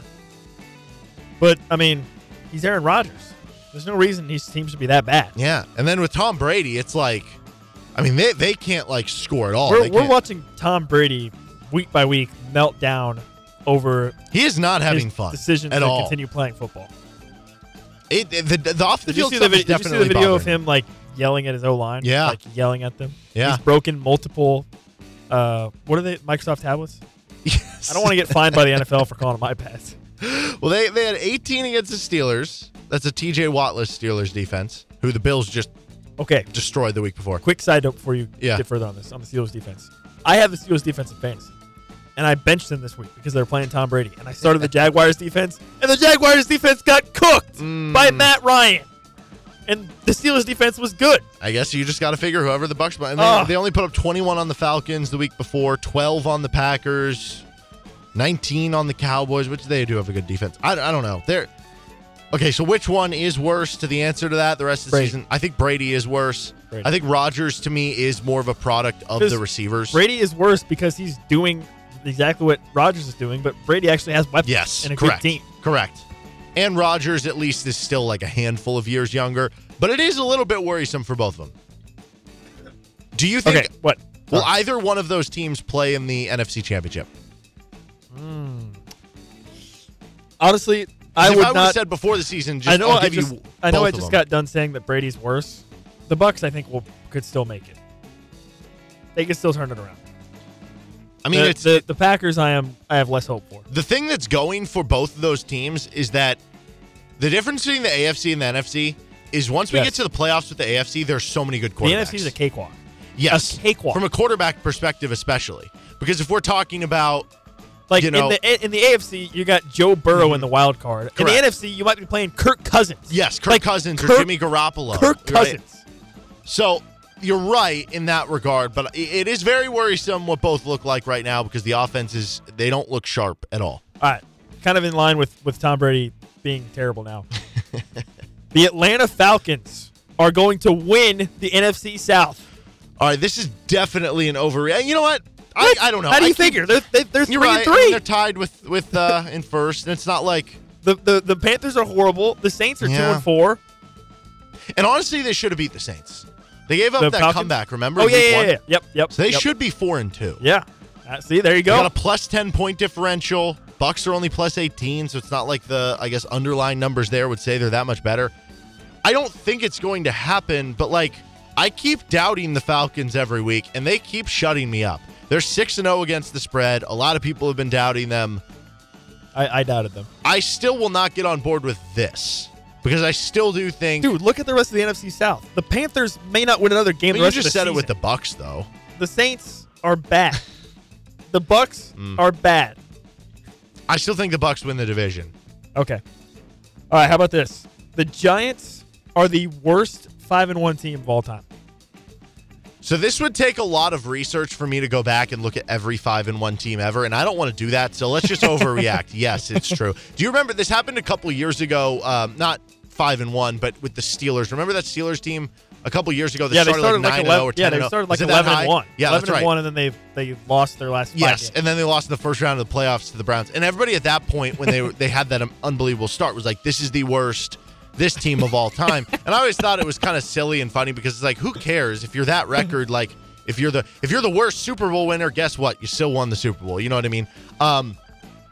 But I mean, he's Aaron Rodgers. There's no reason his team to be that bad. Yeah, and then with Tom Brady, it's like, I mean, they, they can't like score at all. we're, we're watching Tom Brady week by week melt down over He is not having fun decision at to all. continue playing football. It, it- the, the off the Did you field see the, stuff is vid- did you see the video of him like yelling at his O line? Yeah. like yelling at them. Yeah. he's broken multiple. Uh, what are they? Microsoft tablets. Yes. I don't want to get fined by the NFL for calling them iPads. [laughs] Well, they, they had 18 against the Steelers. That's a TJ Wattless Steelers defense, who the Bills just Okay, destroyed the week before. quick side note before you Yeah. get further on this on the Steelers defense. I have the Steelers defense in fantasy, and I benched them this week because they're playing Tom Brady. And I started the Jaguars defense, and the Jaguars defense got cooked Mm. by Matt Ryan, and the Steelers defense was good. I guess you just got to figure whoever the Bucks. And they, Ugh. they only put up 21 on the Falcons the week before, 12 on the Packers, 19 on the Cowboys, which they do have a good defense. I, I don't know. They're okay. So which one is worse? To the answer to that, the rest of the Brady. season, I think Brady is worse. Brady. I think Rodgers to me is more of a product of the receivers. Brady is worse because he's doing exactly what Rodgers is doing, but Brady actually has weapons Yes, and a correct. good team. Correct. And Rodgers at least is still like a handful of years younger, but it is a little bit worrisome for both of them. Do you think Okay, what? will either one of those teams play in the NFC Championship? Hmm. Honestly, I would I not. said before the season, just I know. I just. you I know. I just got done saying that Brady's worse. The Bucks, I think, will could still make it. They can still turn it around. I mean, the, it's the, the Packers. I am. I have less hope for. the thing that's going for both of those teams is that the difference between the AFC and the NFC is once we Yes. get to the playoffs with the AFC, there's so many good quarterbacks. The. NFC is a cakewalk. yes, a cakewalk. from a quarterback perspective, especially because if we're talking about Like you know- in the in the AFC, you got Joe Burrow in the mm-hmm. wild card. In the NFC, you might be playing Kirk Cousins. yes, Kirk Like, Cousins or Jimmy Garoppolo, Kirk right? Cousins. So you're right in that regard, but it- is very worrisome what both look like right now because the offenses they don't look sharp at all. All right, kind of in line with with Tom Brady being terrible now. [laughs] the Atlanta Falcons are going to win the NFC South. All right, this is definitely an overreaction. You know what? I, I don't know. How do I you keep- figure? They're, they- they're 3 right. and I three. they're tied with with uh, in first, and it's not like. The, the the Panthers are horrible. The Saints are two and four. And honestly, they should have beat the Saints. They gave up The that Falcons? comeback. Remember? Oh yeah, yeah, yeah. Yep, yep. So they yep. should be four and two. Yeah. Uh, see, there you They go. got a plus ten point differential. Bucks are only plus eighteen, so it's not like the I guess underlying numbers there would say they're that much better. I don't think it's going to happen, but like I keep doubting the Falcons every week, and they keep shutting me up. They're six and zero against the spread. A lot of people have been doubting them. I, I doubted them. I still will not get on board with this because I still do think. Dude, look at the rest of the NFC South. The Panthers may not win another game. But the you just said it with the Bucks, though. the Saints are bad. [laughs] the Bucks Mm. are bad. I still think the Bucks win the division. Okay. All right. How about this? The Giants are the worst five and one team of all time. So this would take a lot of research for me to go back and look at every five and one team ever, and I don't want to do that. So let's just [laughs] overreact. yes, it's true. Do you remember this happened a couple years ago? Um, not five and one, but with the Steelers. Remember that Steelers team a couple years ago? That yeah, they started, started like like nine and 11. or ten Yeah, and they zero. started like Is it that eleven and one. Yeah, eleven that's right. and one, and then they they lost their last. Yes, and then they lost in the first round of the playoffs to the Browns. And everybody at that point, when they [laughs] they had that unbelievable start, was like, "This is the worst." This team of all time, [laughs] and I always thought it was kind of silly and funny because it's like, who cares if you're that record? Like, if you're the if you're the worst Super Bowl winner, guess what? You still won the Super Bowl. You know what I mean? Um,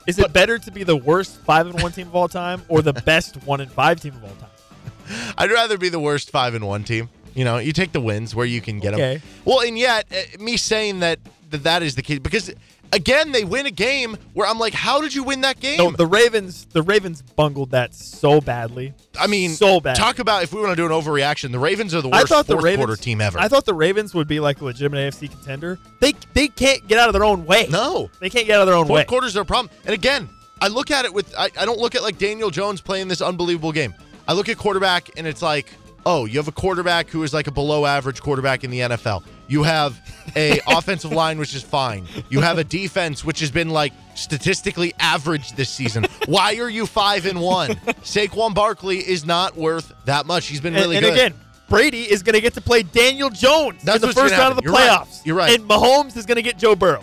Is it better to be the worst five and one team of all time or the best one and five team of all time? [laughs] I'd rather be the worst five and one team. You know, you take the wins where you can get them. Well, and yet uh, me saying that, that that is the case because again they win a game where I'm like, how did you win that game? No, the Ravens. The Ravens bungled that so badly. I mean, so bad. Talk about if we want to do an overreaction. The Ravens are the I worst thought the fourth Ravens quarter team ever. I thought the Ravens would be like a legitimate AFC contender. They they can't get out of their own way. no, They can't get out of their own fourth way. quarters are a problem. And again, I look at it with I, I don't look at like Daniel Jones playing this unbelievable game. I look at quarterback and it's like, oh, you have a quarterback who is like a below average quarterback in the NFL. You have a [laughs] offensive line which is fine. You have a defense which has been like statistically average this season. Why are you five and one? Saquon Barkley is not worth that much. He's been And, really and good. again, Brady is going to get to play Daniel Jones That's in the first round of the. You're right. playoffs. You're right. And Mahomes is going to get Joe Burrow.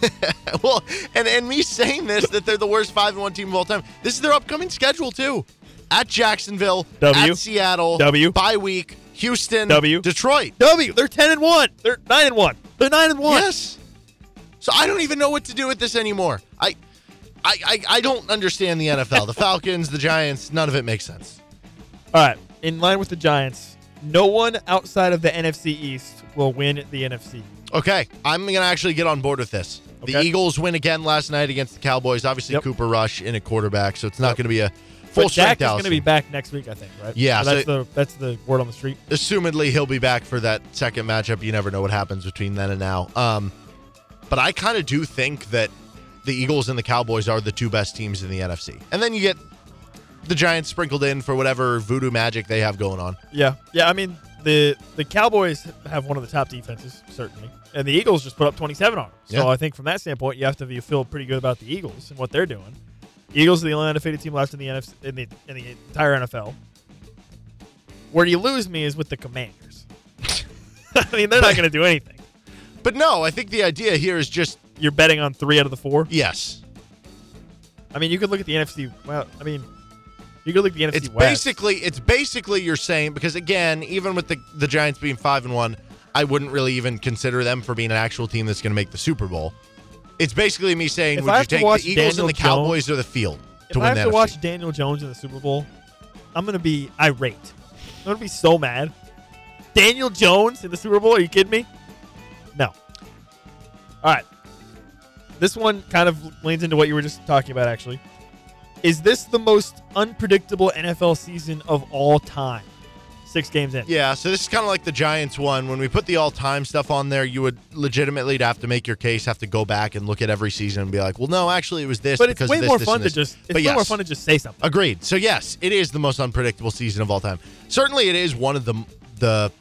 [laughs] well, and and me saying this that they're the worst five and one team of all time. This is their upcoming schedule too. At Jacksonville, W. at Seattle, W. bye week, Houston, W. Detroit. w. They're ten and one. They're nine and one. They're nine and one. Yes. So I don't even know what to do with this anymore. I, I, I, I don't understand the NFL. The [laughs] Falcons, the Giants, none of it makes sense. All right, in line with the Giants, no one outside of the NFC East will win the NFC. Okay, I'm gonna actually get on board with this. The Eagles win again last night against the Cowboys. Obviously, Yep. Cooper Rush in a quarterback, so it's not going to be a full But Dak strength is going to be back next week, I think, right? Yeah, so that's the that's the word on the street. Assumedly, he'll be back for that second matchup. You never know what happens between then and now. Um, but I kind of do think that the Eagles and the Cowboys are the two best teams in the NFC, and then you get the Giants sprinkled in for whatever voodoo magic they have going on. Yeah, yeah. I mean, the the Cowboys have one of the top defenses, certainly, and the Eagles just put up 27 on them. So Yeah. I think from that standpoint, you have to feel pretty good about the Eagles and what they're doing. Eagles are the only undefeated team left in the NFC in the in the entire NFL. Where you lose me is with the Commanders. [laughs] I mean, they're not going to do anything. But no, I think the idea here is just You're betting on three out of the four. yes. I mean, you could look at the NFC. Well, I mean, you could look at the NFC It's West. basically it's basically you're saying because again, even with the the Giants being five and one, I wouldn't really even consider them for being an actual team that's going to make the Super Bowl. It's basically me saying, If would I you take watch the Eagles Daniel and the Cowboys Jones- or the field to if to I win have to NFC? watch Daniel Jones in the Super Bowl, I'm gonna be irate. I'm gonna be so mad. Daniel Jones in the Super Bowl? Are you kidding me? No. All right. This one kind of leans into what you were just talking about. Actually, is this the most unpredictable NFL season of all time? Six games in. Yeah, so this is kind of like the Giants one. When we put the all-time stuff on there, you would legitimately have to make your case, have to go back and look at every season and be like, well, no, actually, it was this. But it's way this, more this, fun to just. It's But way more fun to just say something. Agreed. So yes, it is the most unpredictable season of all time. Certainly, it is one of the the.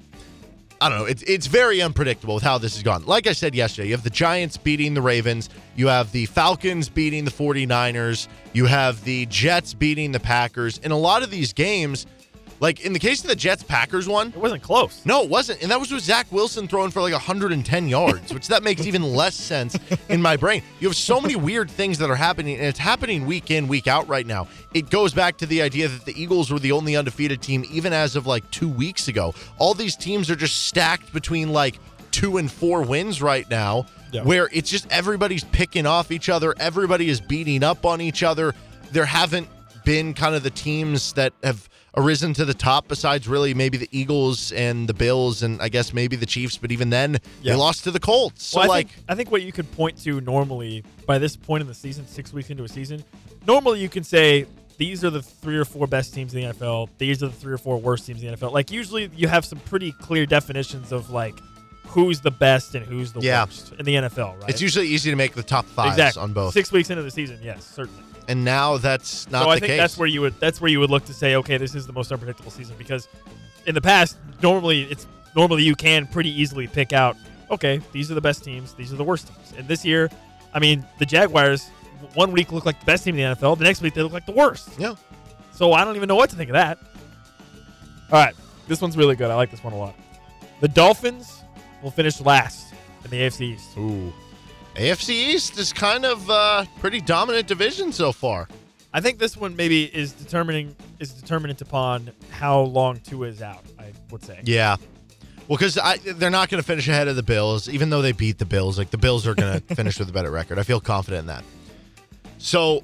I don't know. It's it's very unpredictable with how this has gone. Like I said yesterday, you have the Giants beating the Ravens, you have the Falcons beating the 49ers, you have the Jets beating the Packers. In a lot of these games, like in the case of the Jets Packers one, It wasn't close. no, it wasn't. And that was with Zach Wilson throwing for like 110 yards, which that makes even less sense in my brain. You have so many weird things that are happening, and it's happening week in, week out right now. It goes back to the idea that the Eagles were the only undefeated team, even as of like two weeks ago. All these teams are just stacked between like two and four wins right now, Yeah. where it's just everybody's picking off each other, everybody is beating up on each other. There haven't been kind of the teams that have arisen to the top besides really maybe the Eagles and the Bills and I guess maybe the Chiefs, but even then Yeah. they lost to the Colts. So Well, I like think, I think what you could point to normally by this point in the season, six weeks into a season, normally you can say these are the three or four best teams in the NFL. These are the three or four worst teams in the NFL. Like usually you have some pretty clear definitions of like who's the best and who's the Yeah. worst in the NFL, right? it's usually easy to make the top five exactly on both. Six weeks into the season, yes, certainly. And now that's not so the I think case. that's where you would that's where you would look to say, okay, this is the most unpredictable season because in the past, normally it's normally you can pretty easily pick out, okay, these are the best teams, these are the worst teams. And this year, I mean, the Jaguars one week look like the best team in the NFL, the next week they look like the worst. Yeah. So I don't even know what to think of that. All right, this one's really good. I like this one a lot. The Dolphins will finish last in the AFC East. Ooh. AFC East is kind of uh pretty dominant division so far. I think this one maybe is determining is determinant upon how long Tua is out. I would say. Yeah. Well, because they're not going to finish ahead of the Bills, even though they beat the Bills. Like the Bills are going [laughs] to finish with a better record. I feel confident in that. So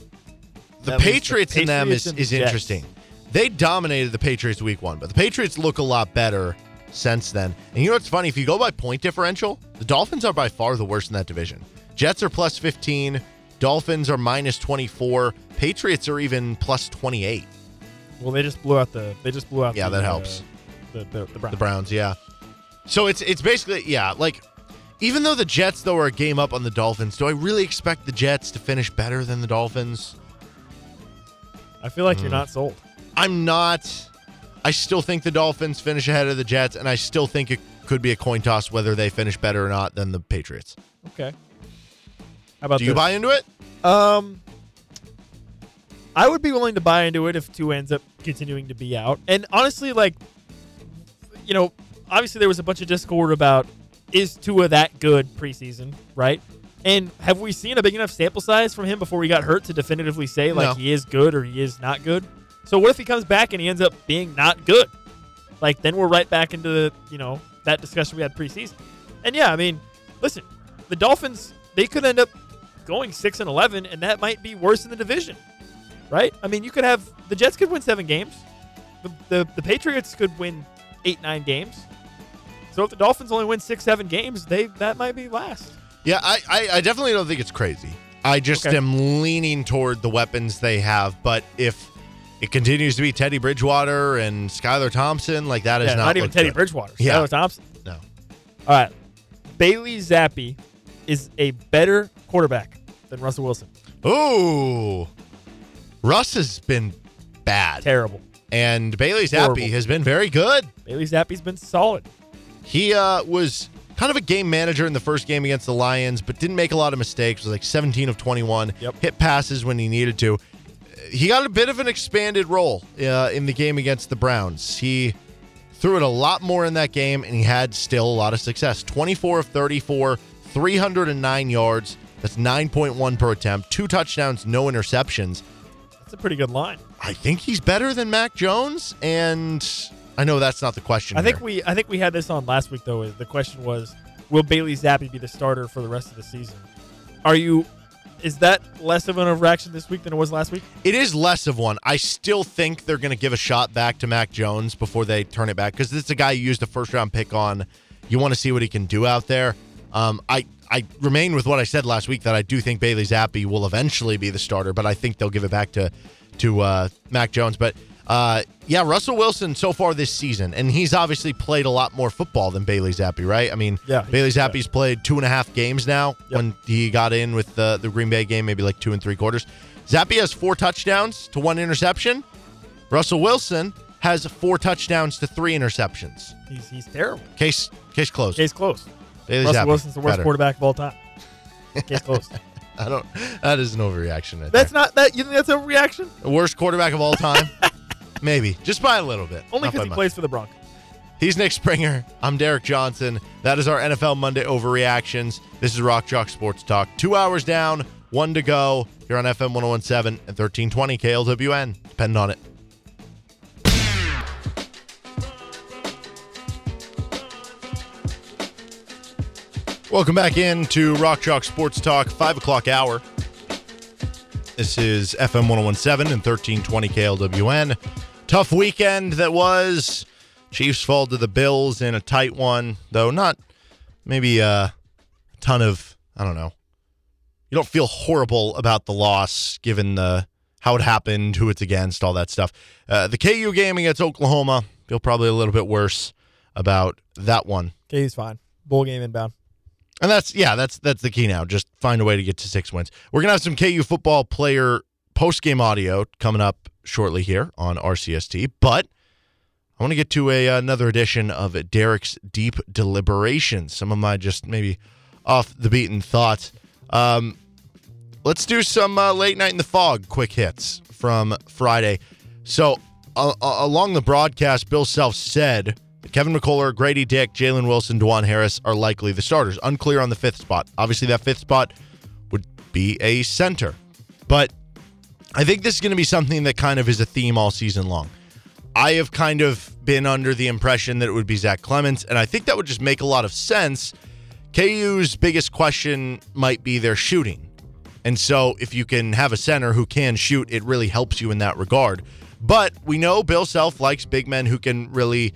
the leaves the Patriots in them Patriots is, the is Jets. interesting. They dominated the Patriots week one, but the Patriots look a lot better since then. And you know what's funny? If you go by point differential, the Dolphins are by far the worst in that division. Jets are plus 15, Dolphins are minus 24, Patriots are even plus 28. Well, they just blew out the. They just blew out. Yeah, the, that uh, helps. the, the the Browns. The Browns, yeah. So it's it's basically yeah, like even though the Jets though are a game up on the Dolphins, do I really expect the Jets to finish better than the Dolphins? I feel like Hmm. you're not sold. I'm not. I still think the Dolphins finish ahead of the Jets, and I still think it could be a coin toss whether they finish better or not than the Patriots. Okay. How about Do you this? buy into it? Um, I would be willing to buy into it if two ends up continuing to be out. And honestly, like, you know, obviously there was a bunch of discord about is Tua that good preseason, right? And have we seen a big enough sample size from him before he got hurt to definitively say like No. he is good or he is not good? So what if he comes back and he ends up being not good? Like then we're right back into the, you know that discussion we had preseason. And yeah, I mean, listen, the Dolphins they could end up going six and eleven, and that might be worse in the division, right? I mean, you could have the Jets could win seven games, the the, the Patriots could win eight nine games. So if the Dolphins only win six seven games, they that might be last. Yeah, I, I, I definitely don't think it's crazy. I just Okay. am leaning toward the weapons they have. But if it continues to be Teddy Bridgewater and Skylar Thompson, like that is yeah, not, not, even Teddy good. Bridgewater. Yeah. Skylar Thompson. No. All right, Bailey Zappe is a better quarterback than Russell Wilson. Ooh. Russ has been bad. Terrible. And Bailey Zappe Horrible. has been very good. Bailey Zappe's been solid. He uh, was kind of a game manager in the first game against the Lions, but didn't make a lot of mistakes. It Was like 17 of 21. Yep. Hit passes when he needed to. He got a bit of an expanded role uh, in the game against the Browns. He threw it a lot more in that game, and he had still a lot of success. 24 of 34, 309 yards. That's 9.1 per attempt. Two touchdowns, no interceptions. That's a pretty good line. I think he's better than Mac Jones, and I know that's not the question. I think we I think we had this on last week though. The question was, will Bailey Zappe be the starter for the rest of the season? Are you? Is that less of an overreaction this week than it was last week? It is less of one. I still think they're going to give a shot back to Mac Jones before they turn it back because this is a guy you used a first round pick on. You want to see what he can do out there. Um, I I remain with what I said last week that I do think Bailey Zappe will eventually be the starter, but I think they'll give it back to to uh, Mac Jones. But uh, yeah, Russell Wilson so far this season, and he's obviously played a lot more football than Bailey Zappe, right? I mean, Yeah, Bailey. Zappe's played two and a half games now. Yep. When he got in with the the Green Bay game, maybe like two and three quarters. Zappe has four touchdowns to one interception. Russell Wilson has four touchdowns to three interceptions. He's he's terrible. Case case closed. Case closed. Bailey Russell Wilson's the worst better. quarterback of all time. [laughs] Case close. I don't. That is an overreaction. Right That's not that. You think that's a reaction? the worst quarterback of all time. [laughs] Maybe just by a little bit. Only because he much. plays for the Broncos. He's Nick Springer. I'm Derek Johnson. That is our NFL Monday overreactions. This is Rock Chalk Sports Talk. Two hours down, one to go. Here on FM 1017 and 1320 KLWN. Depend on it. Welcome back in to Rock Chalk Sports Talk, 5 o'clock hour. This is FM 1017 and 1320 KLWN. Tough weekend that was. Chiefs fall to the Bills in a tight one, though not maybe a ton of, I don't know. You don't feel horrible about the loss given the how it happened, who it's against, all that stuff. Uh, the KU game against Oklahoma, feel probably a little bit worse about that one. He's fine. Bowl game inbound. And that's yeah, that's that's the key now. Just find a way to get to six wins. We're gonna have some KU football player post game audio coming up shortly here on RCST, but I want to get to a another edition of Derek's Deep Deliberations. Some of my just maybe off the beaten thoughts. Um, let's do some uh, late night in the Phog quick hits from Friday. So uh, along the broadcast, Bill Self said Kevin McCullar, Grady Dick, Jalen Wilson, Dajuan Harris are likely the starters. Unclear on the fifth spot. Obviously, that fifth spot would be a center, but I think this is going to be something that kind of is a theme all season long. I have kind of been under the impression that it would be Zach Clemence, and I think that would just make a lot of sense. KU's biggest question might be their shooting. And so if you can have a center who can shoot, it really helps you in that regard. But we know Bill Self likes big men who can really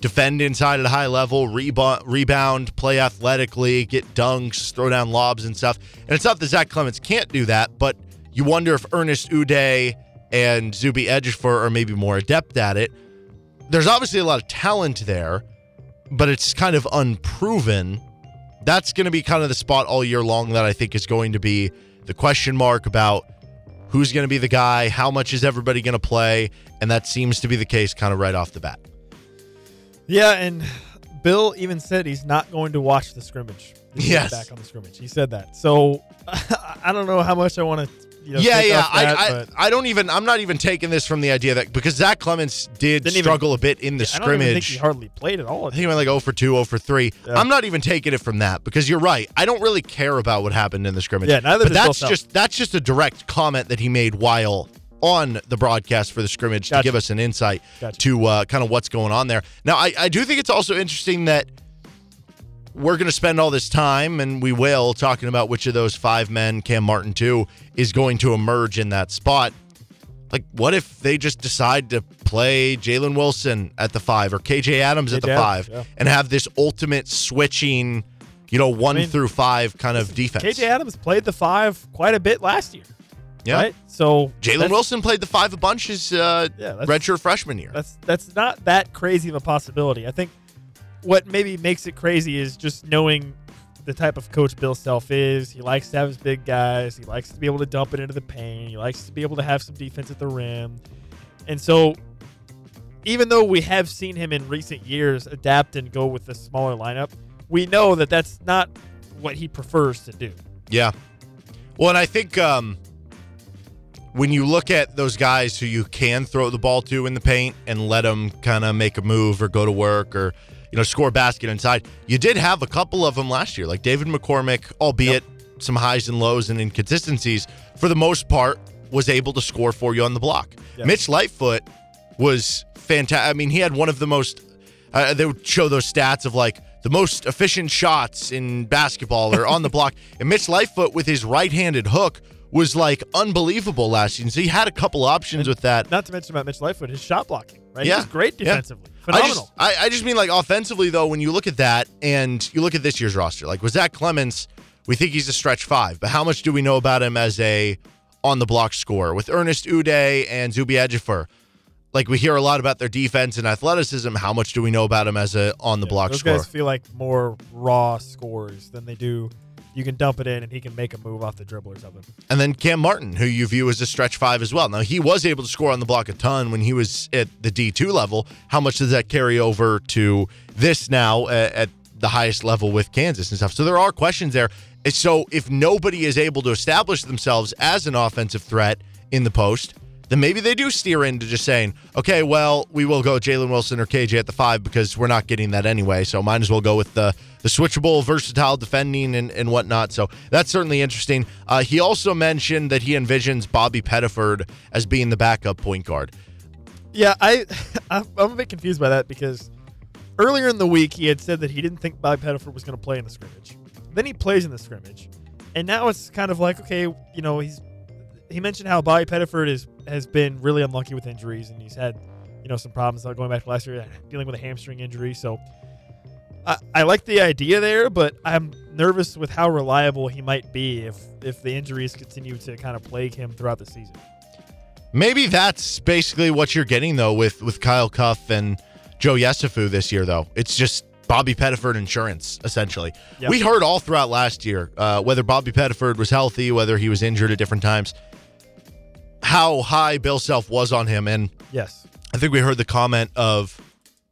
defend inside at a high level, rebound, rebound, play athletically, get dunks, throw down lobs and stuff. And it's not that Zach Clemence can't do that, but you wonder if Ernest Udeh and Zuby Ejiofor are maybe more adept at it. There's obviously a lot of talent there, but it's kind of unproven. That's going to be kind of the spot all year long that I think is going to be the question mark about who's going to be the guy, how much is everybody going to play, and that seems to be the case kind of right off the bat. Yeah, and Bill even said he's not going to watch the scrimmage. He's Yes. back on the scrimmage. He said that. So [laughs] I don't know how much I want to. You know, yeah, yeah. that, I, I, I don't even. I'm not even taking this from the idea that because Zach Clemence did Didn't even- struggle a bit in the scrimmage. I don't even think scrimmage. he hardly played at all. He went like 0 for 2, 0 for 3. Yeah. I'm not even taking it from that because you're right. I don't really care about what happened in the scrimmage. Yeah, neither but that's just that's just a direct comment that he made while on the broadcast for the scrimmage to give us an insight Gotcha. to uh, kind of what's going on there. Now, I, I do think it's also interesting that we're going to spend all this time, and we will, talking about which of those five men, Cam Martin too, is going to emerge in that spot. Like, what if they just decide to play Jalen Wilson at the five or KJ Adams at the five yeah. and have this ultimate switching, you know, one mean, through five kind of defense? KJ Adams played the five quite a bit last year. Yeah. Right? So Jalen Wilson played the five a bunch his uh, Yeah, redshirt freshman year. That's that's not that crazy of a possibility. I think what maybe makes it crazy is just knowing the type of coach Bill Self is. He likes to have his big guys. He likes to be able to dump it into the paint. He likes to be able to have some defense at the rim. And so even though we have seen him in recent years adapt and go with the smaller lineup, we know that that's not what he prefers to do. Yeah. Well, and I think um, when you look at those guys who you can throw the ball to in the paint and let them kind of make a move or go to work or you know score a basket inside, you did have a couple of them last year, like David McCormick, albeit some highs and lows and inconsistencies. For the most part, was able to score for you on the block. Yes. Mitch Lightfoot was fantastic. I mean, he had one of the most. Uh, they would show those stats of like the most efficient shots in basketball or on the [laughs] block. And Mitch Lightfoot with his right-handed hook was like unbelievable last season. So he had a couple options with that. Not to mention about Mitch Lightfoot, his shot blocking. Right? Yeah. He's great Yeah. defensively. Phenomenal. I just, I, I just mean like offensively though, when you look at that and you look at this year's roster, like with Zach Clemence, we think he's a stretch five, but how much do we know about him as a on the block scorer? With Ernest Udeh and Zuby Ejiofor, like we hear a lot about their defense and athleticism. How much do we know about him as a on the block Those scorer? guys feel like more raw scores than they do. You can dump it in and he can make a move off the dribble or something. And then Cam Martin, who you view as a stretch five as well. Now, he was able to score on the block a ton when he was at the D2 level. How much does that carry over to this now at, at the highest level with Kansas and stuff? So there are questions there. So if nobody is able to establish themselves as an offensive threat in the post, then maybe they do steer into just saying, okay, well, we will go Jalen Wilson or KJ at the five because we're not getting that anyway. So might as well go with the the switchable, versatile defending and, and whatnot. So that's certainly interesting. Uh, he also mentioned that he envisions Bobby Pettiford as being the backup point guard. Yeah, I [laughs] I'm a bit confused by that because earlier in the week he had said that he didn't think Bobby Pettiford was going to play in the scrimmage. Then he plays in the scrimmage, and now it's kind of like okay, you know, he's he mentioned how Bobby Pettiford is has been really unlucky with injuries, and he's had you know some problems going back to last year, dealing with a hamstring injury. So I, I like the idea there, but I'm nervous with how reliable he might be if if the injuries continue to kind of plague him throughout the season. Maybe that's basically what you're getting though with with Kyle Cuffe and Joe Yesufu this year though. It's just Bobby Pettiford insurance essentially. Yep. We heard all throughout last year uh, whether Bobby Pettiford was healthy, whether he was injured at different times, how high Bill Self was on him, and Yes. I think we heard the comment of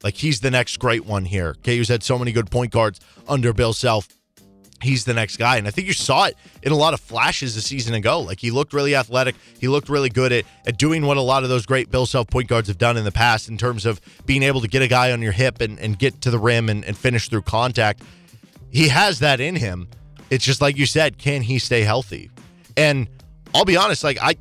like he's the next great one here. KU's had so many good point guards under Bill Self. He's the next guy. And I think you saw it in a lot of flashes a season ago. Like he looked really athletic. He looked really good at, at doing what a lot of those great Bill Self point guards have done in the past in terms of being able to get a guy on your hip and, and get to the rim and, and finish through contact. He has that in him. It's just like you said, can he stay healthy? And I'll be honest, like I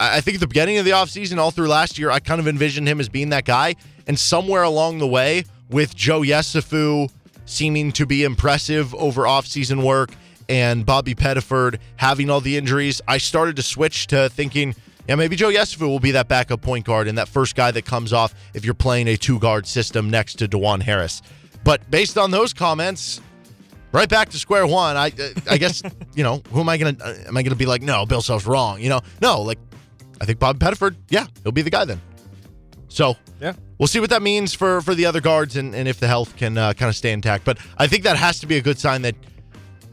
I think at the beginning of the offseason, all through last year, I kind of envisioned him as being that guy. And somewhere along the way, with Joe Yesufu seeming to be impressive over offseason work and Bobby Pettiford having all the injuries, I started to switch to thinking, yeah, maybe Joe Yesufu will be that backup point guard and that first guy that comes off if you're playing a two guard system next to Dajuan Harris. But based on those comments, right back to square one. I I guess [laughs] you know who am I gonna am I gonna be like no Bill Self's wrong you know no like I think Bob Pettiford yeah he'll be the guy then. So Yeah. we'll see what that means for for the other guards and, and if the health can uh, kind of stay intact. But I think that has to be a good sign that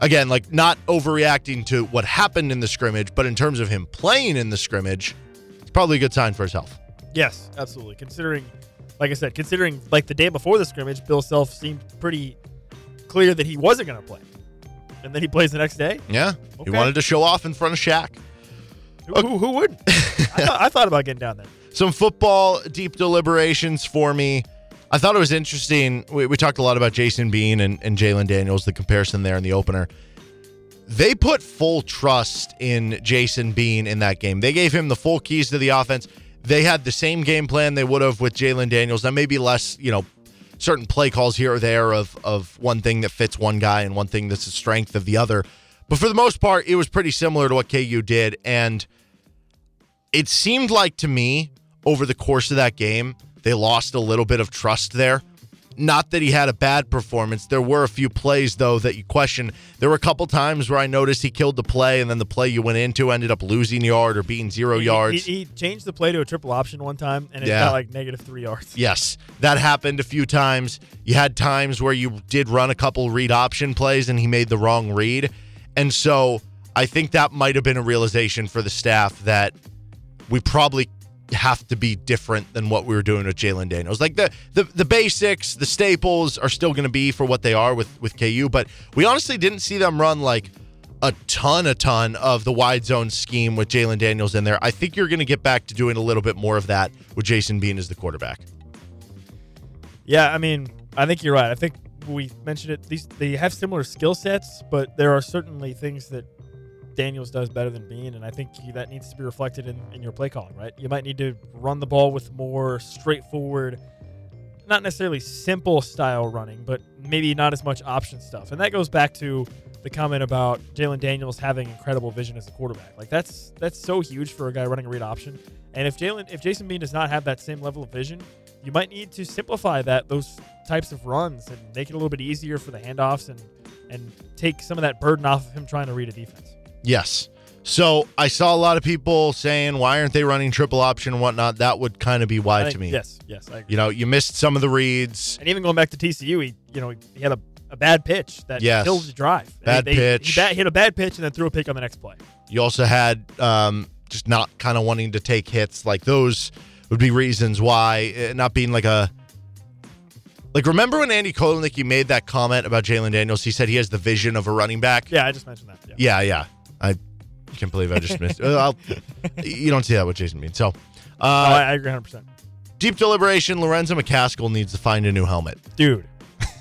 again like not overreacting to what happened in the scrimmage, but in terms of him playing in the scrimmage, it's probably a good sign for his health. Yes, absolutely. Considering, like I said, considering like the day before the scrimmage, Bill Self seemed pretty clear that he wasn't going to play, and then he plays the next day. Yeah, he wanted to show off in front of Shaq. Who, who, wouldn't? [laughs] I, thought, I thought about getting down there. some football deep deliberations for me. I thought it was interesting. We, we talked a lot about Jason Bean and, and Jalon Daniels, the comparison there in the opener. They put full trust in Jason Bean in that game. They gave him the full keys to the offense. They had the same game plan they would have with Jalon Daniels. That may be less, you know, certain play calls here or there of of one thing that fits one guy and one thing that's the strength of the other. But for the most part, it was pretty similar to what KU did. And it seemed like to me over the course of that game, they lost a little bit of trust there. Not that he had a bad performance. There were a few plays, though, that you question. There were a couple times where I noticed he killed the play, and then the play you went into ended up losing yard or being zero He- yards. He, he changed the play to a triple option one time, and it Yeah. got like negative three yards. Yes, that happened a few times. You had times where you did run a couple read option plays and he made the wrong read. And so I think that might have been a realization for the staff that we probably have to be different than what we were doing with Jalon Daniels. Like the the, the basics, the staples are still going to be for what they are with with KU, but we honestly didn't see them run like a ton, a ton of the wide zone scheme with Jalon Daniels in there. I think you're going to get back to doing a little bit more of that with Jason Bean as the quarterback. Yeah, I mean, I think you're right. I think we mentioned it. These they have similar skill sets, but there are certainly things that Daniels does better than Bean, and I think that needs to be reflected in, in your play calling. Right? You might need to run the ball with more straightforward, not necessarily simple style running, but maybe not as much option stuff. And that goes back to the comment about Jalon Daniels having incredible vision as a quarterback. Like that's that's so huge for a guy running a read option. And if Jalen, if Jason Bean does not have that same level of vision, you might need to simplify that those types of runs and make it a little bit easier for the handoffs and and take some of that burden off of him trying to read a defense. Yes. So I saw a lot of people saying, why aren't they running triple option and whatnot? That would kind of be why I to me. Yes, yes. You know, you missed some of the reads. And even going back to TCU, he you know he had a, a bad pitch that Yes. killed the drive. Bad they- pitch. He, ba- hit a bad pitch and then threw a pick on the next play. You also had um, just not kind of wanting to take hits. Like those would be reasons why uh, not being like a. Like, remember when Andy Kotelnicki made that comment about Jalon Daniels? He said he has the vision of a running back. Yeah, I just mentioned that. Yeah. Yeah, yeah. I can't believe I just missed. I'll, you don't see that with Jason Bean. So, uh, Oh, I, I agree 100. percent deep deliberation. Lorenzo McCaskill needs to find a new helmet. Dude,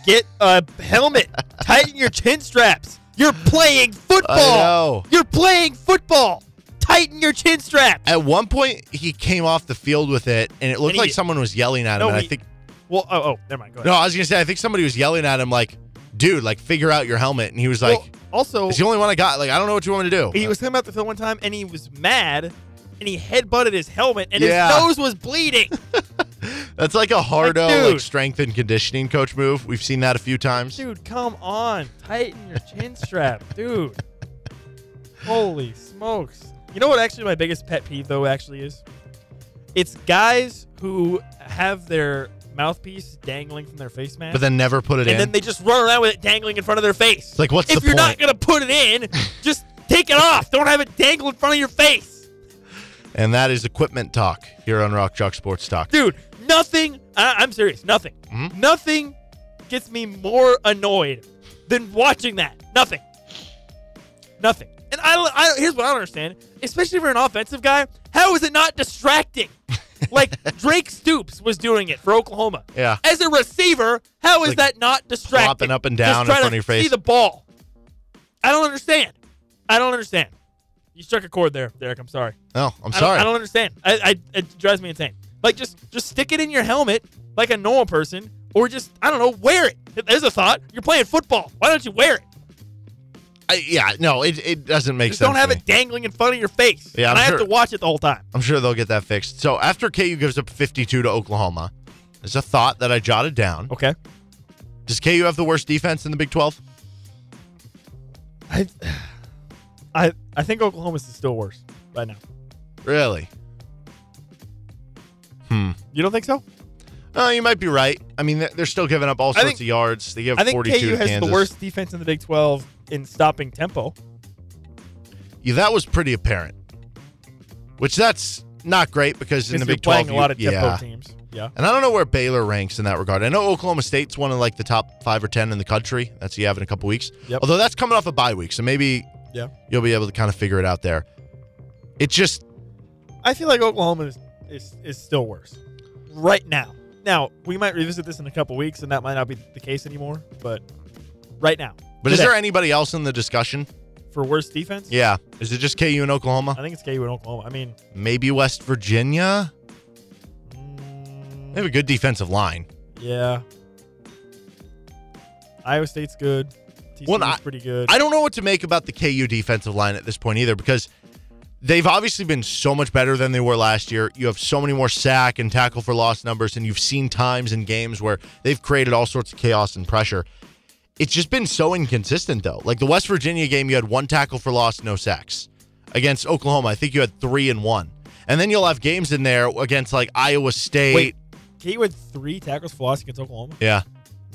get a helmet. Tighten your chin straps. You're playing football. I know. You're playing football. Tighten your chin straps. At one point, he came off the field with it, and it looked And he- like someone was yelling at him. No, and I he- think Well, oh, oh, never mind. Go ahead. no, I was gonna say I think somebody was yelling at him like, "Dude, like figure out your helmet." And he was like, Well, also, "It's the only one I got. Like, I don't know what you want me to do." he was coming out the field one time and he was mad and he headbutted his helmet and Yeah. his nose was bleeding. [laughs] That's like a hard Like, like, strength and conditioning coach move. We've seen that a few times. Dude, come on. Tighten your chin strap. Dude. Holy smokes. You know what actually my biggest pet peeve though actually is? It's guys who have their mouthpiece dangling from their face mask. But then never put it in. and in. then they just run around with it dangling in front of their face. Like, what's if the you're not point? gonna put it in, [laughs] just take it off. Don't have it dangle in front of your face. and that is equipment talk here on Rock Chalk Sports Talk. Dude, nothing I, I'm serious, nothing. Mhm. Nothing gets me more annoyed than watching that. Nothing. Nothing. And I, I here's what I don't understand, especially if you're an offensive guy, how is it not distracting? [laughs] like Drake Stoops was doing it for Oklahoma. Yeah. As a receiver, how is Like that not distracting? flopping up and down Just in front to of your face. See the ball. I don't understand. I don't understand. You struck a chord there, Derek. I'm sorry. Oh, I'm I sorry. I don't understand. I, I it drives me insane. Like just just stick it in your helmet like a normal person, or just I don't know, wear it. There's a thought. You're playing football. Why don't you wear it? I- yeah, no, it, it doesn't make Just sense. don't have it dangling in front of your face. Yeah, and I'm I sure- have to watch it the whole time. I'm sure they'll get that fixed. So after KU gives up 52 to Oklahoma, there's a thought that I jotted down. Okay. Does KU have the worst defense in the Big 12? I [sighs] I I think Oklahoma's is still worse right now. Really? Hmm. You don't think so? Oh, you might be right. I mean, they're- they're still giving up all sorts think- of yards. They give I think 42 KU to has Kansas. the worst defense in the Big 12 in stopping tempo. Yeah, that was pretty apparent. Which that's not great because in the Big 12, playing a lot of you- tempo yeah. teams. Yeah. And I don't know where Baylor ranks in that regard. I know Oklahoma State's one of like the top five or ten in the country. That's you have in a couple weeks. Yep. Although that's coming off a bye week, so maybe Yeah. you'll be able to kind of figure it out there. It just I feel like Oklahoma is, is, is still worse right now. Now, we might revisit this in a couple weeks, and that might not be the case anymore, but right now. But is today, there anybody else in the discussion? for worst defense? Yeah. Is it just KU and Oklahoma? I think it's KU and Oklahoma. I mean, Maybe West Virginia? mm, They have a good defensive line. yeah. Iowa State's good. TCU's Well, I- pretty good. I don't know what to make about the KU defensive line at this point either because they've obviously been so much better than they were last year. You have so many more sack and tackle for loss numbers, and you've seen times in games where they've created all sorts of chaos and pressure. It's just been so inconsistent though. Like the West Virginia game, you had one tackle for loss, no sacks. Against Oklahoma, I think you had three and one. And then you'll have games in there against like Iowa State. Wait, KU had three tackles for loss against Oklahoma. Yeah.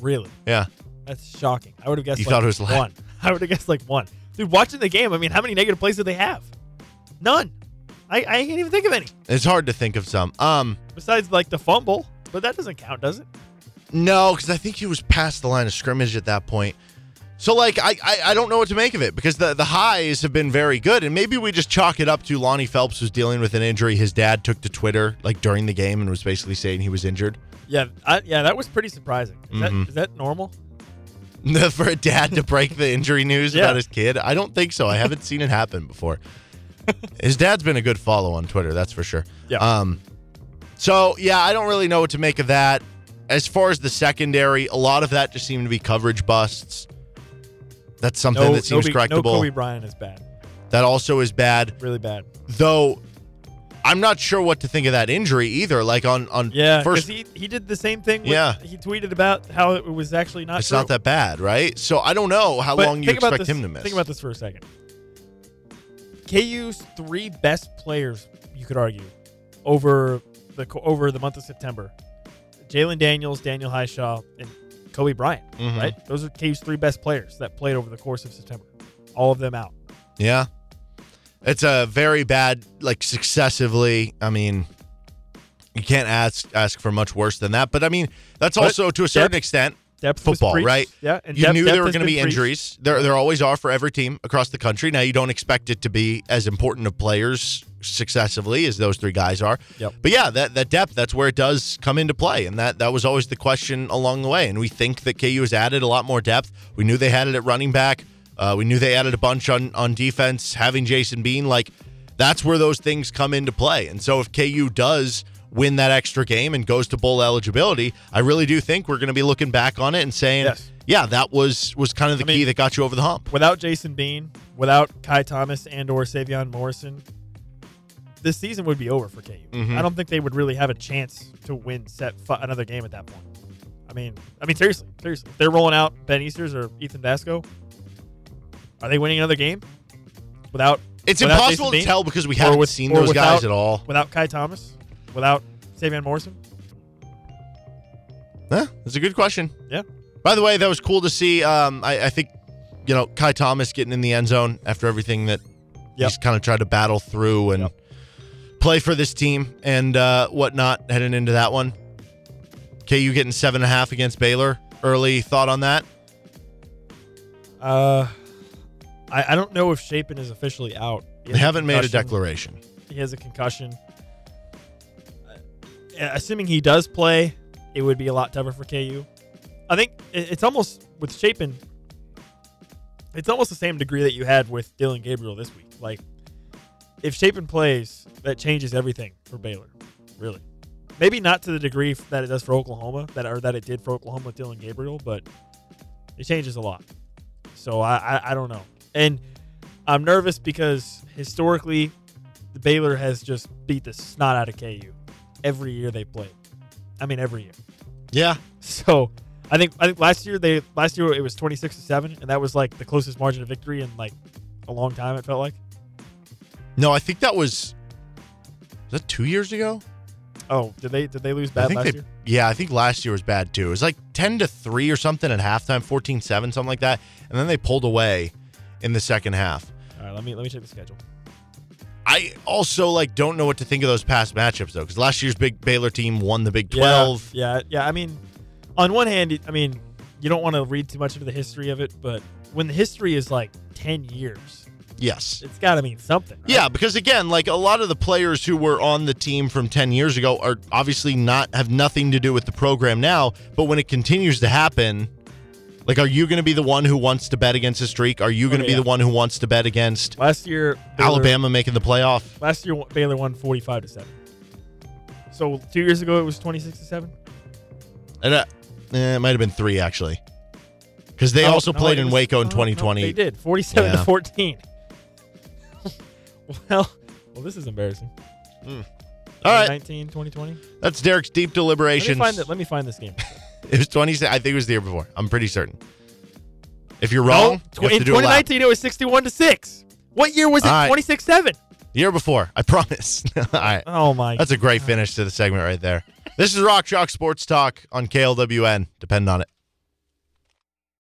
Really? Yeah. That's shocking. I would have guessed. You like thought it was one. [laughs] I would have guessed like one. Dude, watching the game, I mean, how many negative plays did they have? None. I, I can't even think of any It's hard to think of some. Um, besides like the fumble, but that doesn't count, does it? No, because I think he was past the line of scrimmage at that point. So like I, I I don't know what to make of it because the the highs have been very good and maybe we just chalk it up to Lonnie Phelps was dealing with an injury. His dad took to Twitter like during the game and was basically saying he was injured. Yeah, I, yeah, that was pretty surprising. Is, Mhm. that, is that normal? [laughs] For a dad to break the injury news Yeah. about his kid, I don't think so. I haven't seen it happen before. [laughs] His dad's been a good follow on Twitter, that's for sure. Yeah. Um. So yeah, I don't really know what to make of that. As far as the secondary, a lot of that just seemed to be coverage busts. That's something no, that seems no, correctable. No Cobee Bryant is bad. That also is bad. Really bad. Though I'm not sure what to think of that injury either. Like on on Yeah, first he he did the same thing. With, Yeah. he tweeted about how it was actually not. it's true. not that bad, right? So I don't know how But long you expect this- him to miss. Think about this for a second. KU's three best players, you could argue, over the over the month of September: Jalon Daniels, Daniel Hishaw, and Cobee Bryant. Mhm. Right? Those are KU's three best players that played over the course of September. All of them out. Yeah. It's a very bad, like successively. I mean, you can't ask ask for much worse than that. But I mean, that's But also to a certain depth- extent depth football, right? Yeah, and you depth- knew depth there were going to be injuries. There, there always are for every team across the country. Now you don't expect it to be as important of players successively as those three guys are. Yep. But yeah, that that depth, that's where it does come into play, and that that was always the question along the way. And we think that KU has added a lot more depth. We knew they had it at running back. Uh, we knew they added a bunch on on defense. Having Jason Bean, like that's where those things come into play. And so if KU does win that extra game and goes to bowl eligibility, I really do think we're going to be looking back on it and saying, Yes. yeah, that was was kind of the I key mean- that got you over the hump. Without Jason Bean, without Ky Thomas and or Savion Morrison, this season would be over for KU. Mhm. I don't think they would really have a chance to win set fi- another game at that point. I mean, I mean seriously, seriously, if they're rolling out Ben Easters or Ethan Vasko, are they winning another game without? It's without impossible Jason to Bean? tell because we haven't with- seen those guys at all. Without Ky Thomas, without Savion Morrison, Yeah, that's a good question. Yeah. By the way, that was cool to see. Um, I, I think, you know, Ky Thomas getting in the end zone after everything that Yep. he's kind of tried to battle through and play for this team and uh, whatnot heading into that one. KU getting seven and a half against Baylor. Early thought on that? uh, I, I don't know if Shapen is officially out. They haven't made a declaration. He has a concussion. Uh, assuming he does play, it would be a lot tougher for KU. I think it's almost with Shapen. It's almost the same degree that you had with Dillon Gabriel this week. Like, if Shapen plays, that changes everything for Baylor. Really, maybe not to the degree that it does for Oklahoma, that or that it did for Oklahoma with Dillon Gabriel, but it changes a lot. So I, I, I don't know, and I'm nervous because historically, Baylor has just beat the snot out of KU every year they played. I mean, every year. Yeah. So I think I think last year they last year it was 26 to seven, and that was like the closest margin of victory in like a long time. It felt like. No, I think that was. Was that two years ago? Oh, did they did they lose bad last they, year? Yeah, I think last year was bad too. It was like 10 to 3 or something at halftime, 14 7, something like that. And then they pulled away in the second half. All right, let me let me check the schedule. I also like don't know what to think of those past matchups though, because last year's big Baylor team won the Big Yeah, 12. Yeah, yeah. I mean, on one hand, I mean, you don't want to read too much into the history of it, but when the history is like 10 years, Yes. it's got to mean something. right? Yeah, because again, like a lot of the players who were on the team from 10 years ago are obviously not have nothing to do with the program now, but when it continues to happen, like are you going to be the one who wants to bet against a streak? Are you going to Okay, be yeah. the one who wants to bet against Last year, Baylor- Alabama making the playoff? Last year, Baylor won 45 to seven. So two years ago, it was 26 to seven. And, uh, eh, it might have been 3 actually. because they Oh, also no, played in was- Waco in no, no, 2020. they did. 47 Yeah. to 14. [laughs] well, well, this is embarrassing. All right. 19, 2020. That's Derek's deep Let me find it. Let me find this game. It was 20. I think it was the year before. I'm pretty certain. If you're wrong, No, you in to do 2019 it was 61 to 6. What year was it? All right. 26 7. Year before, I [laughs] promise. [laughs] All right. Oh my. That's a great finish to the segment right there. This is Rock Chalk Sports Talk on KLWN. Depend on it.